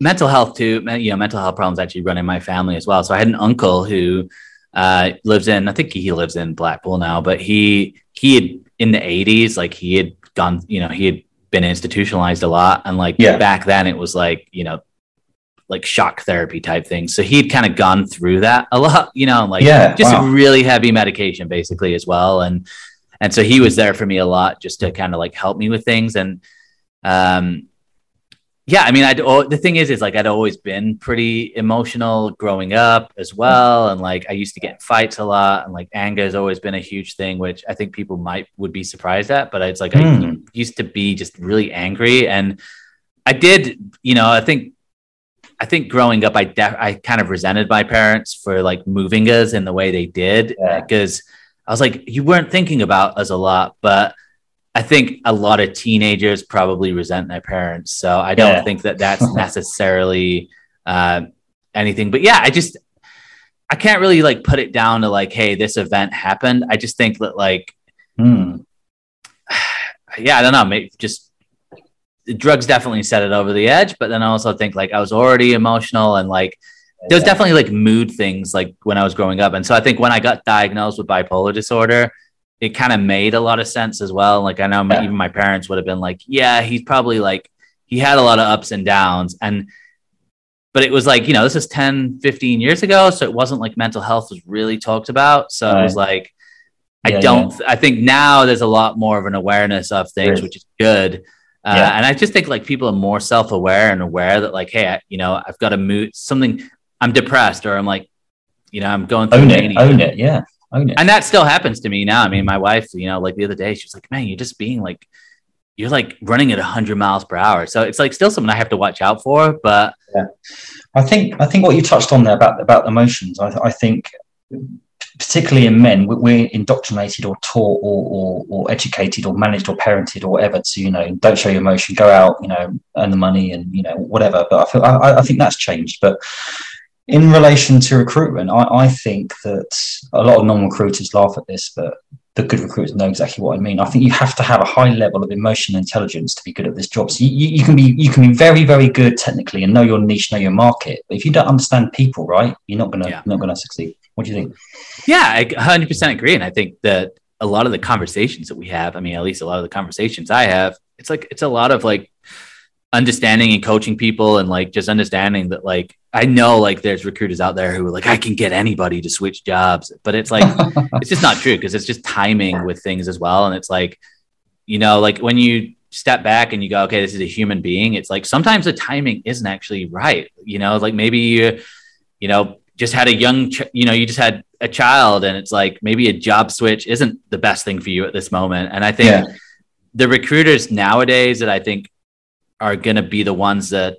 mental health too. You know, mental health problems actually run in my family as well. So I had an uncle who uh, lives in, I think he lives in Blackpool now, but he he had in the '80s, like he had gone, you know, he had been institutionalized a lot, and like yeah. back then it was like you know like shock therapy type things. So he'd kind of gone through that a lot, you know, like yeah, just wow. really heavy medication basically as well. And and so he was there for me a lot just to kind of like help me with things. And um yeah, I mean, I oh, the thing is, is like I'd always been pretty emotional growing up as well, and like I used to get in fights a lot, and like anger has always been a huge thing, which I think people might would be surprised at. But it's like mm. I hmm. used to be just really angry, and I did, you know, I think I think growing up, I def- I kind of resented my parents for like moving us in the way they did because yeah. I was like, you weren't thinking about us a lot, but I think a lot of teenagers probably resent their parents. So I don't yeah. think that that's necessarily uh, anything. But yeah, I just I can't really like put it down to like, hey, this event happened. I just think that like, hmm. yeah, I don't know, maybe just the drugs definitely set it over the edge, but then I also think like I was already emotional and like there was definitely like mood things like when I was growing up. And so I think when I got diagnosed with bipolar disorder, it kind of made a lot of sense as well. Like I know yeah. even my parents would have been like, yeah, he's probably like he had a lot of ups and downs and but it was like, you know, this is 10, 15 years ago, so it wasn't like mental health was really talked about. So right. it was like I don't yeah. I think now there's a lot more of an awareness of things, which is good. Uh, yeah. And I just think like people are more self aware and aware that like, hey, I, you know, I've got a mood, something. I'm depressed, or I'm like, you know, I'm going through own it, own it, yeah, own it. And that still happens to me now. I mean, mm. my wife, you know, like the other day, she was like, man, you're just being like, you're like running at 100 miles per hour. So it's like still something I have to watch out for. But yeah, I think I think what you touched on there about about emotions, I, I think particularly in men, we're indoctrinated or taught or, or, or, educated or managed or parented or whatever to, you know, don't show your emotion, go out, you know, earn the money and, you know, whatever. But I, feel, I, I think that's changed. But in relation to recruitment, I, I think that a lot of non recruiters laugh at this, but the good recruiters know exactly what I mean. I think you have to have a high level of emotional intelligence to be good at this job. So you, you, can be you can be very very good technically and know your niche, know your market. But if you don't understand people, right, you're not gonna yeah. not gonna succeed. What do you think? Yeah, I 100% agree. And I think that a lot of the conversations that we have, I mean, at least a lot of the conversations I have, it's like, it's a lot of like understanding and coaching people and like just understanding that, like, I know like there's recruiters out there who are like, I can get anybody to switch jobs, but it's like, it's just not true because it's just timing with things as well. And it's like, you know, like when you, step back and you go, okay, this is a human being. It's like sometimes the timing isn't actually right. You know, like maybe you, you know, just had a young, ch- you know, you just had a child and it's like maybe a job switch isn't the best thing for you at this moment. And I think yeah. the recruiters nowadays that I think are going to be the ones that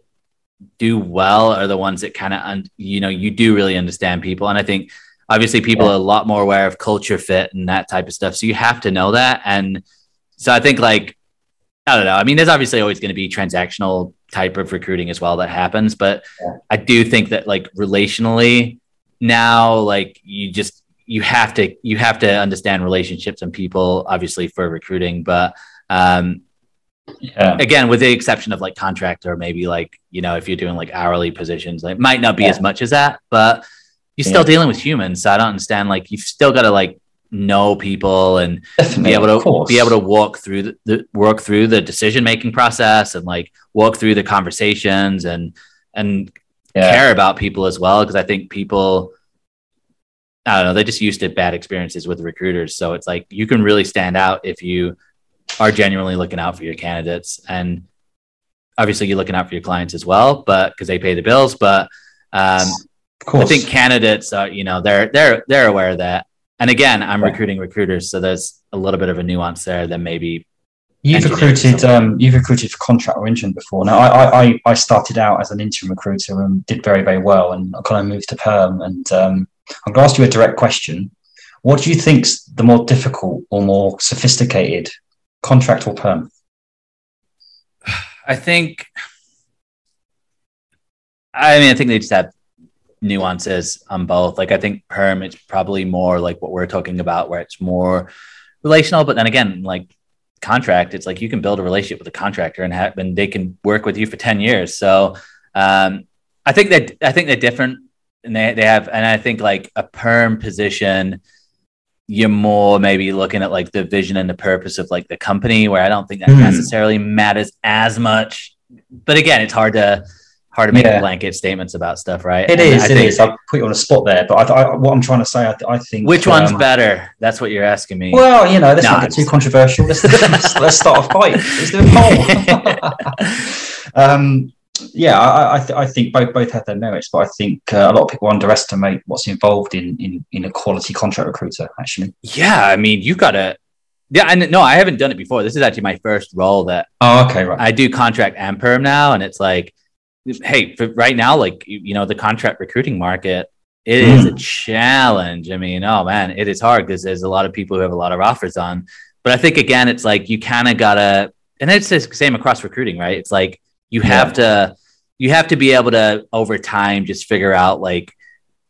do well are the ones that kind of, un- you know, you do really understand people. And I think obviously people yeah. are a lot more aware of culture fit and that type of stuff. So you have to know that. And so I think like, I don't know. I mean, there's obviously always going to be transactional type of recruiting as well that happens, but yeah. I do think that like relationally now, like you just you have to you have to understand relationships and people, obviously for recruiting, but um, yeah. again, with the exception of like contractor, or maybe like you know if you're doing like hourly positions, like might not be yeah. as much as that, but you're still dealing with humans. So I don't understand. Like you've still got to like know people and Definitely, be able to be able to walk through the, the work through the decision making process and like walk through the conversations and and yeah. care about people as well because I think people I don't know they just used to bad experiences with recruiters so it's like you can really stand out if you are genuinely looking out for your candidates and obviously you're looking out for your clients as well but because they pay the bills but um, I think candidates are you know they're they're they're aware of that and again, I'm recruiting recruiters, so there's a little bit of a nuance there than maybe. You've recruited. Um, you've recruited for contract or interim before. Now, I, I, I started out as an interim recruiter and did very, very well, and I kind of moved to perm. And um, I'm going to ask you a direct question. What do you think's the more difficult or more sophisticated, contract or perm? I think. I mean, I think they just have nuances on both. Like I think perm, it's probably more like what we're talking about, where it's more relational. But then again, like contract, it's like you can build a relationship with a contractor and have, and they can work with you for ten years. So um, I think that I think they're different, and they they have, and I think like a perm position. You're more maybe looking at like the vision and the purpose of like the company, where I don't think that mm. necessarily matters as much. But again, it's hard to hard to make yeah. blanket statements about stuff, right? It and is. I it think, is. I'll put you on a spot there, but I, I, what I'm trying to say, I, I think which one's um, better? That's what you're asking me. Well, you know, let's no, not get too controversial. Let's, let's, let's start a fight. Let's do a poll. um, yeah, I, I, th- I, think both both have their merits, but I think uh, a lot of people underestimate what's involved in, in in a quality contract recruiter. Actually, yeah, I mean, you got to. Yeah, and no, I haven't done it before. This is actually my first role that. Oh, okay, right. I do contract and perm now, and it's like hey, for right now, like you know, the contract recruiting market it mm. is a challenge. I mean, oh man, it is hard because there's a lot of people who have a lot of offers on. But I think again, it's like you kind of gotta, and it's the same across recruiting, right? It's like you have yeah. to, you have to be able to over time just figure out like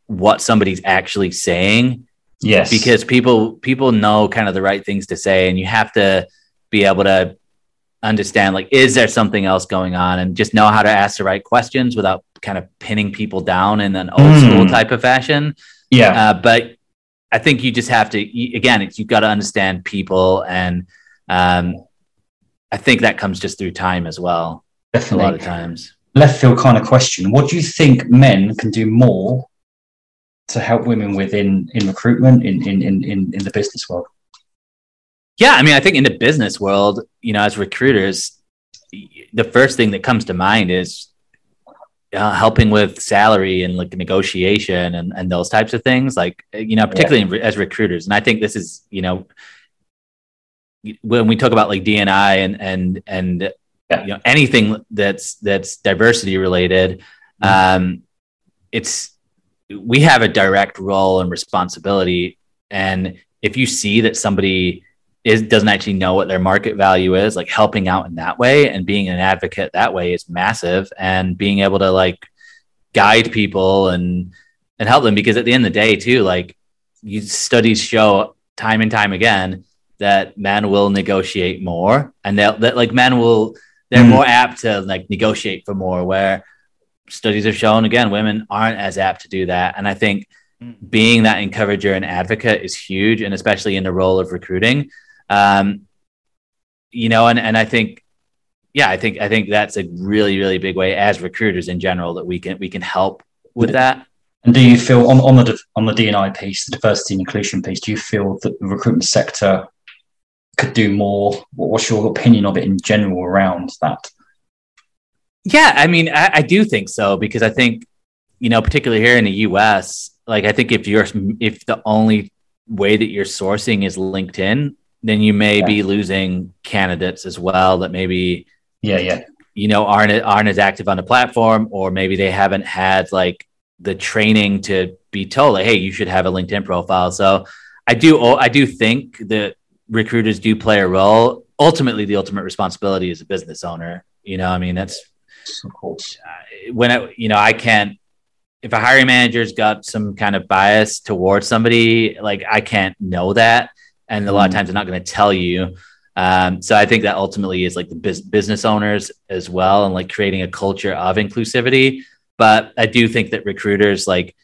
what somebody's actually saying. Yes, because people people know kind of the right things to say, and you have to be able to understand like is there something else going on and just know how to ask the right questions without kind of pinning people down in an old mm. school type of fashion yeah uh, but i think you just have to again you've got to understand people and um, i think that comes just through time as well Definitely. a lot of times left field kind of question what do you think men can do more to help women within in recruitment in in in, in the business world yeah, I mean, I think in the business world, you know, as recruiters, the first thing that comes to mind is uh, helping with salary and like negotiation and, and those types of things. Like, you know, particularly yeah. as recruiters. And I think this is, you know, when we talk about like DNI and and and. You know anything that's that's diversity related, mm-hmm. um, it's we have a direct role and responsibility. And if you see that somebody is doesn't actually know what their market value is like helping out in that way and being an advocate that way is massive and being able to like guide people and and help them because at the end of the day too like you studies show time and time again that men will negotiate more and that that like men will they're mm. more apt to like negotiate for more where studies have shown again women aren't as apt to do that and i think mm. being that encourager and advocate is huge and especially in the role of recruiting um, you know, and and I think, yeah, I think I think that's a really really big way as recruiters in general that we can we can help with that. And do you feel on, on the on the DNI piece, the diversity and inclusion piece, do you feel that the recruitment sector could do more? What's your opinion of it in general around that? Yeah, I mean, I, I do think so because I think, you know, particularly here in the US, like I think if you're if the only way that you're sourcing is LinkedIn, then you may yeah. be losing candidates as well that maybe yeah yeah you know aren't aren't as active on the platform or maybe they haven't had like the training to be told like hey you should have a linkedin profile so i do i do think that recruiters do play a role ultimately the ultimate responsibility is a business owner you know i mean that's of when I, you know i can't if a hiring manager's got some kind of bias towards somebody like i can't know that and a lot of mm. times they're not going to tell you um, so I think that ultimately is like the biz- business owners as well, and like creating a culture of inclusivity. But I do think that recruiters like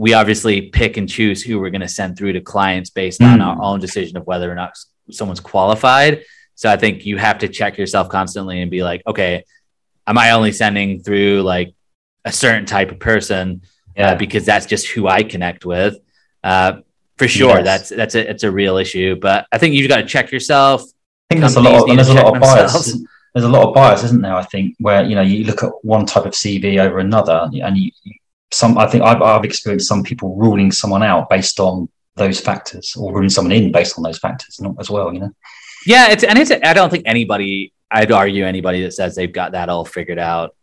we obviously pick and choose who we're going to send through to clients based mm. on our own decision of whether or not someone's qualified. So I think you have to check yourself constantly and be like, okay, am I only sending through like a certain type of person uh, yeah. uh, because that's just who I connect with. Uh, for sure, yes. that's that's a it's a real issue. But I think you've got to check yourself, I think there's a lot of, there's a lot of bias. There's a lot of bias, isn't there? I think where you know you look at one type of CV over another, and you, some. I think I've, I've experienced some people ruling someone out based on those factors, or ruling someone in based on those factors, not as well. You know. Yeah, it's and it's. I don't think anybody. I'd argue anybody that says they've got that all figured out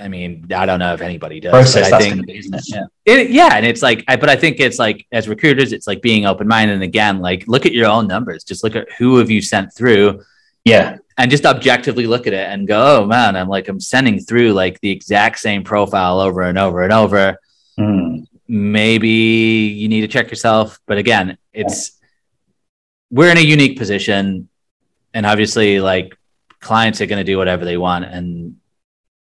I mean, I don't know if anybody does. Process, I think, be, isn't it? Yeah. It, yeah. And it's like, I, but I think it's like, as recruiters, it's like being open minded. And again, like, look at your own numbers. Just look at who have you sent through. Yeah. And just objectively look at it and go, oh man, I'm like, I'm sending through like the exact same profile over and over and over. Mm. Maybe you need to check yourself. But again, it's, we're in a unique position. And obviously, like, clients are going to do whatever they want. And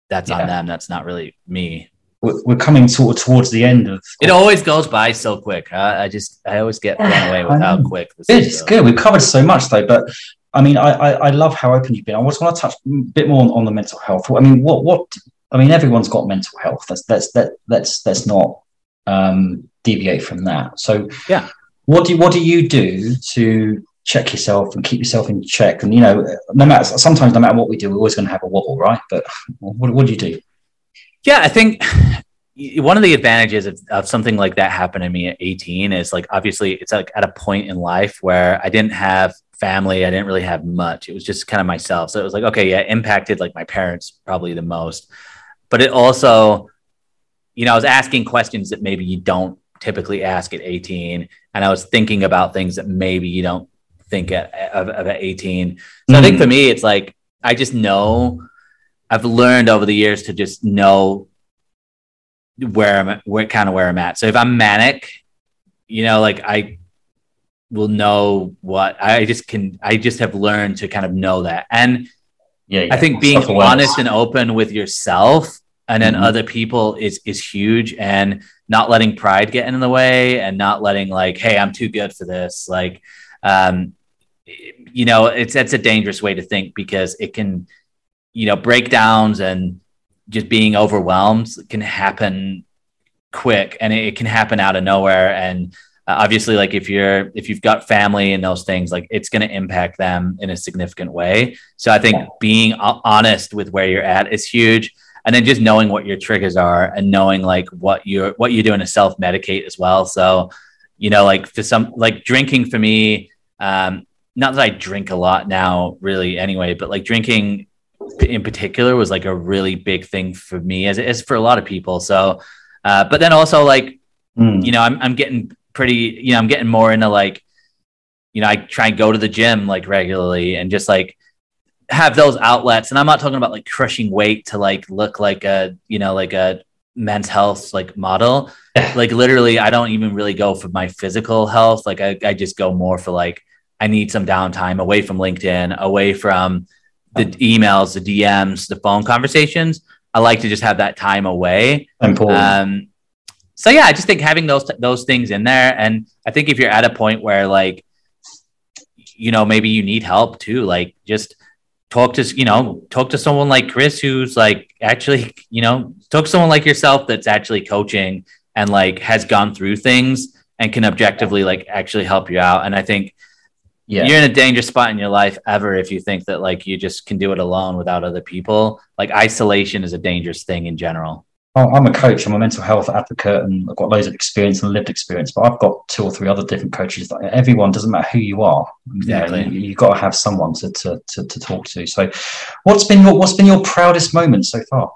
that's yeah. on them. That's not really me. We're, coming sort of towards the end of. It always goes by so quick. Huh? I just I always get blown away with how quick. This is. It's good. We've covered so much though, but I mean, I, I, I love how open you've been. I just want to touch a bit more on, on the mental health. I mean, what what I mean, everyone's got mental health. That's that's that that's that's not um, deviate from that. So yeah, what do what do you do to check yourself and keep yourself in check. And you know, no matter sometimes no matter what we do, we're always going to have a wobble, right? But what, what do you do? Yeah, I think one of the advantages of, of, something like that happening to me at 18 is like obviously it's like at a point in life where I didn't have family, I didn't really have much. It was just kind of myself. So it was like, okay, yeah, impacted like my parents probably the most. But it also, you know, I was asking questions that maybe you don't typically ask at 18. And I was thinking about things that maybe you don't think at, of, of at 18. So mm. I think for me, it's like, I just know I've learned over the years to just know where I'm where kind of where I'm at. So if I'm manic, you know, like I will know what I just can I just have learned to kind of know that. And yeah, yeah. I think being honest and open with yourself and then mm-hmm. other people is is huge and not letting pride get in the way and not letting like, hey, I'm too good for this. Like um, you know, it's that's a dangerous way to think because it can, you know, breakdowns and just being overwhelmed can happen quick and it, can happen out of nowhere. And uh, obviously, like if you're if you've got family and those things, like it's going to impact them in a significant way. So I think being honest with where you're at is huge and then just knowing what your triggers are and knowing like what you're what you're doing to self medicate as well so you know like for some like drinking for me um, not that I drink a lot now, really, anyway, but like drinking in particular was like a really big thing for me, as it is for a lot of people. So, uh, but then also like, mm. you know, I'm I'm getting pretty, you know, I'm getting more into like, you know, I try and go to the gym like regularly and just like have those outlets. And I'm not talking about like crushing weight to like look like a, you know, like a men's health like model. like literally, I don't even really go for my physical health. Like I, I just go more for like I need some downtime away from LinkedIn, away from the emails, the DMs, the phone conversations. I like to just have that time away. Um, so yeah, I just think having those those things in there, and I think if you're at a point where like, you know, maybe you need help too, like just talk to you know talk to someone like Chris who's like actually you know talk to someone like yourself that's actually coaching and like has gone through things and can objectively like actually help you out. And I think yeah. you're in a dangerous spot in your life ever if you think that like you just can do it alone without other people. Like isolation is a dangerous thing in general. I'm a coach. I'm a mental health advocate, and I've got loads of experience and lived experience. But I've got two or three other different coaches. That everyone doesn't matter who you are. Exactly. You know, you, have got to have someone to, to, to to talk to. So, what's been your what's been your proudest moment so far?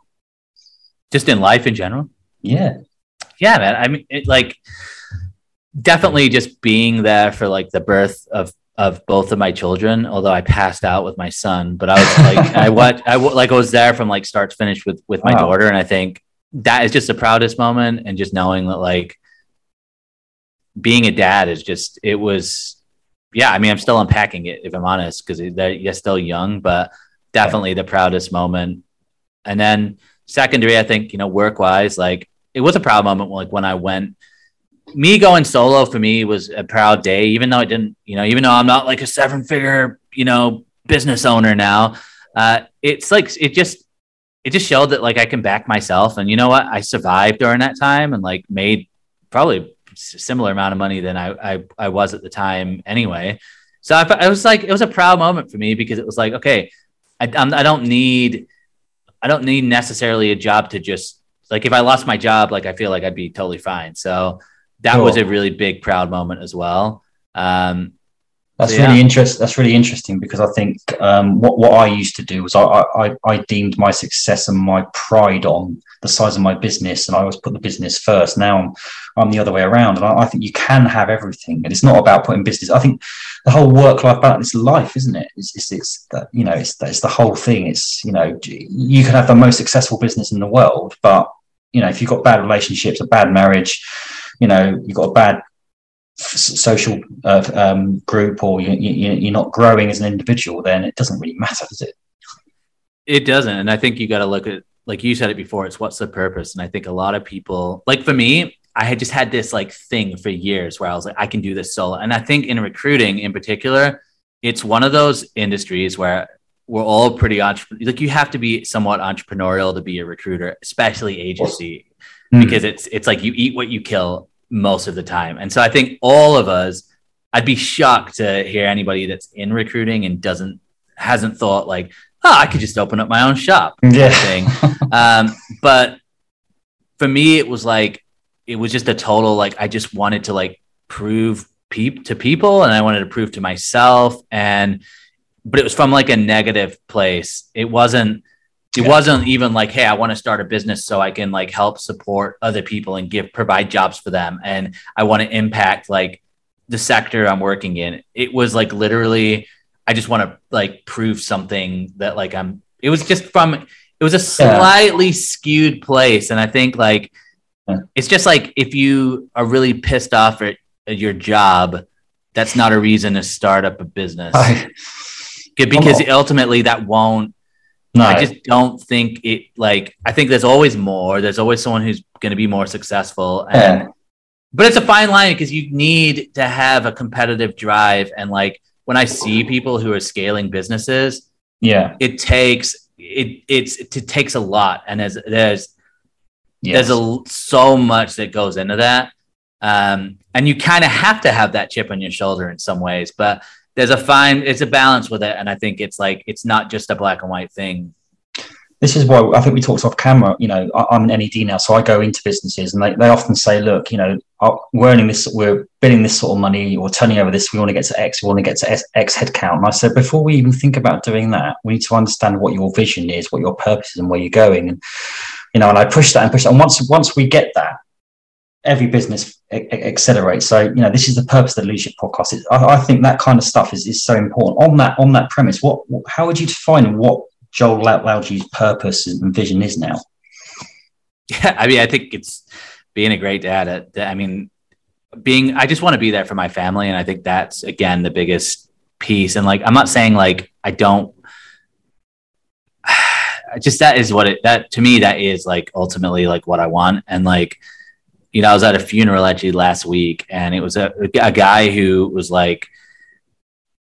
Just in life in general. Yeah. Yeah, man. I mean, it, like definitely just being there for like the birth of of both of my children. Although I passed out with my son, but I was like, I what I like I was there from like start to finish with with my wow. daughter, and I think that is just the proudest moment and just knowing that like being a dad is just it was yeah i mean i'm still unpacking it if i'm honest because you're still young but definitely the proudest moment and then secondary i think you know work wise like it was a proud moment like when i went me going solo for me was a proud day even though i didn't you know even though i'm not like a seven figure you know business owner now uh, it's like it just it just showed that like I can back myself. And you know what? I survived during that time and like made probably similar amount of money than I, I, I was at the time anyway. So I, I, was like, it was a proud moment for me because it was like, okay, I, I'm, I don't need, I don't need necessarily a job to just like, if I lost my job, like, I feel like I'd be totally fine. So that cool. was a really big proud moment as well. Um, that's yeah. really interesting. That's really interesting because I think um, what what I used to do was I, I I deemed my success and my pride on the size of my business, and I always put the business first. Now I'm I'm the other way around, and I, I think you can have everything, and it's not about putting business. I think the whole work life balance is life, isn't it? It's it's, it's that you know it's it's the whole thing. It's you know you can have the most successful business in the world, but you know if you've got bad relationships, a bad marriage, you know you've got a bad social uh, um, group or you, you, you're not growing as an individual, then it doesn't really matter, does it? It doesn't. And I think you got to look at, like you said it before, it's what's the purpose. And I think a lot of people, like for me, I had just had this like thing for years where I was like, I can do this solo. And I think in recruiting in particular, it's one of those industries where we're all pretty entrepreneur. Like you have to be somewhat entrepreneurial to be a recruiter, especially agency, mm. because it's it's like you eat what you kill most of the time. And so I think all of us, I'd be shocked to hear anybody that's in recruiting and doesn't hasn't thought like, oh, I could just open up my own shop. Yeah. Thing. um, but for me, it was like it was just a total like I just wanted to like prove peep to people and I wanted to prove to myself and but it was from like a negative place. It wasn't it yeah. wasn't even like hey i want to start a business so i can like help support other people and give provide jobs for them and i want to impact like the sector i'm working in it was like literally i just want to like prove something that like i'm it was just from it was a slightly yeah. skewed place and i think like yeah. it's just like if you are really pissed off at, at your job that's not a reason to start up a business I, because ultimately that won't no. I just don't think it like I think there's always more. There's always someone who's going to be more successful and yeah. but it's a fine line because you need to have a competitive drive and like when I see people who are scaling businesses, yeah. It takes it it's it takes a lot and there's there's yes. there's a so much that goes into that. Um and you kind of have to have that chip on your shoulder in some ways, but there's a fine it's a balance with it and i think it's like it's not just a black and white thing this is why I think we talked off camera. You know, I, am an NED now, so I go into businesses and they, they often say, look, you know, uh, we're earning this, we're billing this sort of money, or turning over this, we want to get to X, we want to get to X headcount. And I said, before we even think about doing that, we need to understand what your vision is, what your purpose is, and where you're going. And, you know, and I push that and push that. And once, once we get that, every business accelerates. So, you know, this is the purpose of the leadership podcast. It, I, I, think that kind of stuff is, is so important. On that on that premise, what how would you define what Joel Lalgee's purpose and vision is now? Yeah, I mean, I think it's being a great dad. I mean, being I just want to be there for my family, and I think that's again the biggest piece. And like, I'm not saying like I don't. Just that is what it that to me that is like ultimately like what I want, and like you know, I was at a funeral actually last week, and it was a, a guy who was like,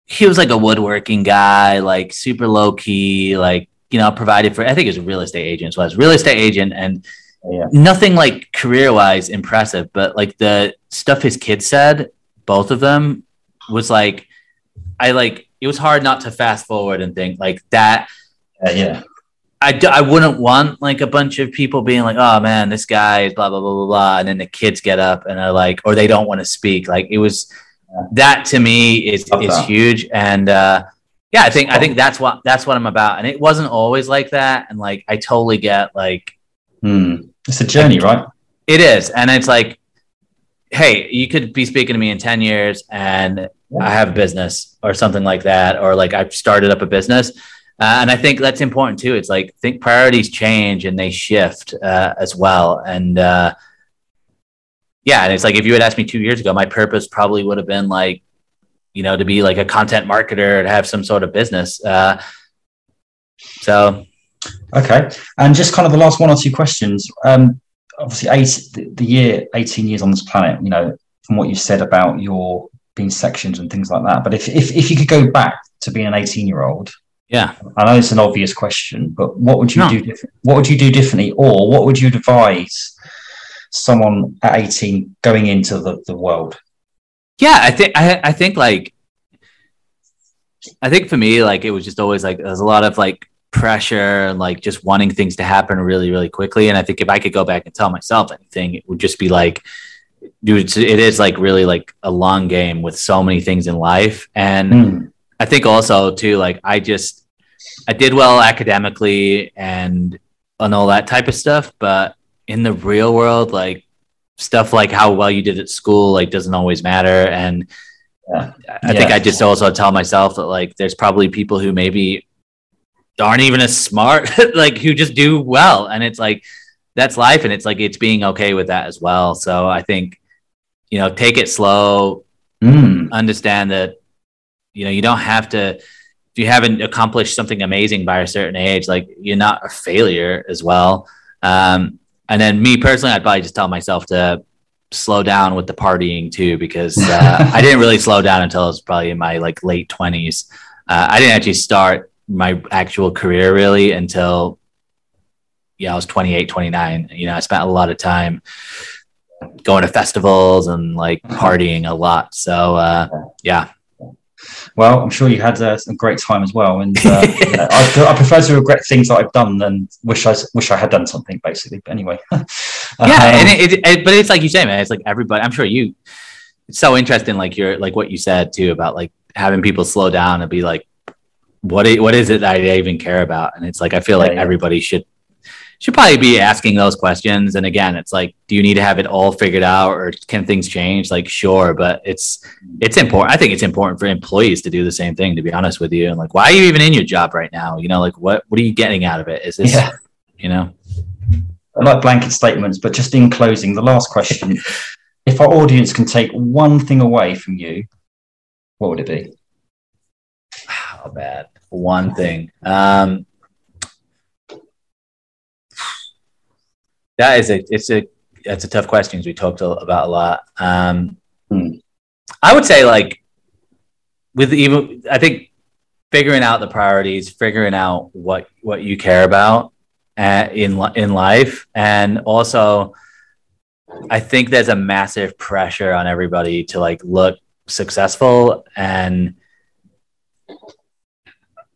he was like a woodworking guy, like super low key, like you know, provided for. I think a real estate agent. So I was real estate agent, and yeah. nothing like career wise impressive, but like the stuff his kids said, both of them was like I like it was hard not to fast forward and think like that. Uh, yeah. I, d- I wouldn't want like a bunch of people being like, oh man, this guy is blah blah blah blah blah, and then the kids get up and are like, or they don't want to speak. Like it was that to me is Love is that. huge, and uh, yeah, I think I think that's what that's what I'm about, and it wasn't always like that, and like I totally get like Hmm. It's a journey, right? it is, and it's like, hey, you could be speaking to me in ten years, and I have a business or something like that, or like I've started up a business. Uh, and I think that's important too. It's like, think priorities change and they shift uh, as well. And uh, yeah, and it's like if you had asked me two years ago, my purpose probably would have been like, you know, to be like a content marketer to have some sort of business. Uh, so Okay. And just kind of the last one or two questions. Um, obviously, eight, the, year, 18 years on this planet, you know, from what you said about your being sectioned and things like that. But if, if, if you could go back to being an 18 year old, yeah, I know it's an obvious question, but what would you No. do different? What would you do differently, or what would you advise someone at 18 going into the, the world? yeah, I think I, I think like I think for me, like it was just always like there's a lot of like pressure and like just wanting things to happen really, really quickly. And I think if I could go back and tell myself anything, it would just be like, dude, it is like really like a long game with so many things in life. And Hmm. I think also too, like I just I did well academically and and all that type of stuff, but in the real world, like stuff like how well you did at school, like doesn't always matter. And Yeah. I think I just also tell myself that like there's probably people who maybe aren't even as smart, like who just do well. And it's like that's life and it's like it's being okay with that as well. So I think, you know, take it slow, Hmm. understand that you know you don't have to if you haven't accomplished something amazing by a certain age like you're not a failure as well. Um and then me personally i'd probably just tell myself to slow down with the partying too because uh, i didn't really slow down until i was probably in my like late 20s uh, i didn't actually start my actual career really until yeah i was 28 29 you know i spent a lot of time going to festivals and like partying a lot. So uh yeah Well, I'm sure you had a, some great time as well, and uh, yeah, I, I prefer to regret things that I've done than wish I wish I had done something, basically. But anyway, yeah Um, and it, it, it- but it's like you say man it's like everybody i'm sure you it's so interesting like you're like what you said too about like having people slow down and be like what what is it that i even care about and it's like i feel like Yeah, yeah. everybody should should probably be asking those questions and again it's like do you need to have it all figured out or can things change like sure but it's it's important i think it's important for employees to do the same thing to be honest with you and like why are you even in your job right now you know like what what are you getting out of it is this Yeah. you know I like blanket statements, but just in closing, the last question: If our audience can take one thing away from you, what would it be? How bad? One thing. Um, that is a it's a that's a tough question we talked about a lot. Um, Hmm. I would say like with even I think figuring out the priorities, figuring out what what you care about uh, in in life, and also I think there's a massive pressure on everybody to like look successful and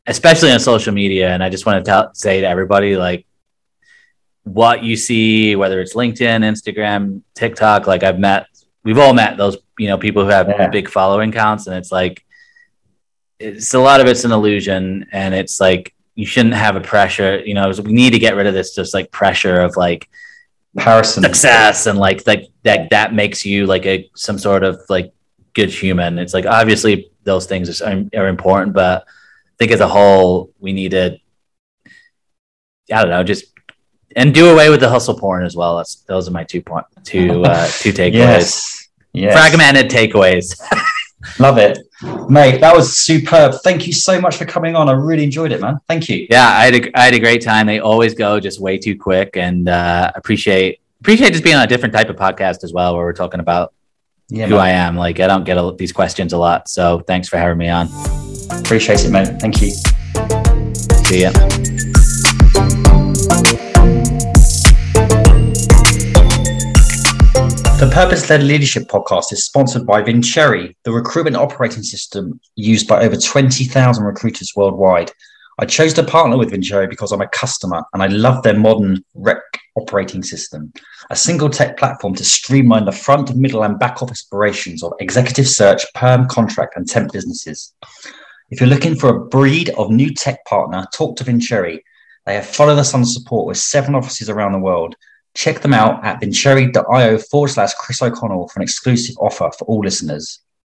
especially on social media. And I just want to tell, say to everybody, like, what you see, whether it's LinkedIn, Instagram, TikTok, like I've met, we've all met those, you know, people who have Yeah. big following counts. And it's like, it's a lot of it's an illusion. And it's like, you shouldn't have a pressure, you know, we need to get rid of this just like pressure of like Comparison. success and like like that that makes you like a some sort of like good human. It's like obviously those things are, are important, but I think as a whole we need to I don't know just and do away with the hustle porn as well. That's those are my two point two uh, two takeaways. Yes. Yes. Fragmented takeaways. Love it, mate. That was superb. Thank you so much for coming on. I really enjoyed it, man. Thank you. yeah, I had a, I had a great time. They always go just way too quick, and uh, appreciate appreciate just being on a different type of podcast as well, where we're talking about Yeah, who man. I am. Like I don't get a, these questions a lot, so thanks for having me on. appreciate it, mate. Thank you. See ya. The Purpose Led Leadership podcast is sponsored by Vincere, the recruitment operating system used by over 20,000 recruiters worldwide. I chose to partner with Vincere because I'm a customer and I love their modern rec operating system, a single tech platform to streamline the front, middle, and back office operations of executive search, perm, contract, and temp businesses. If you're looking for a breed of new tech partner, talk to Vincere. They have followed the sun support with seven offices around the world. Check them out at vincere.io forward slash Chris O'Connell for an exclusive offer for all listeners.